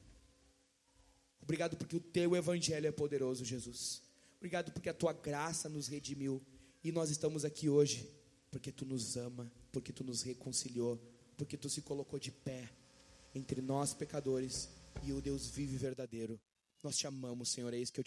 Obrigado porque o teu evangelho é poderoso, Jesus. Obrigado porque a tua graça nos redimiu e nós estamos aqui hoje porque tu nos ama, porque tu nos reconciliou, porque tu se colocou de pé entre nós pecadores e o Deus vivo e verdadeiro. Nós te amamos, Senhor, é isso que eu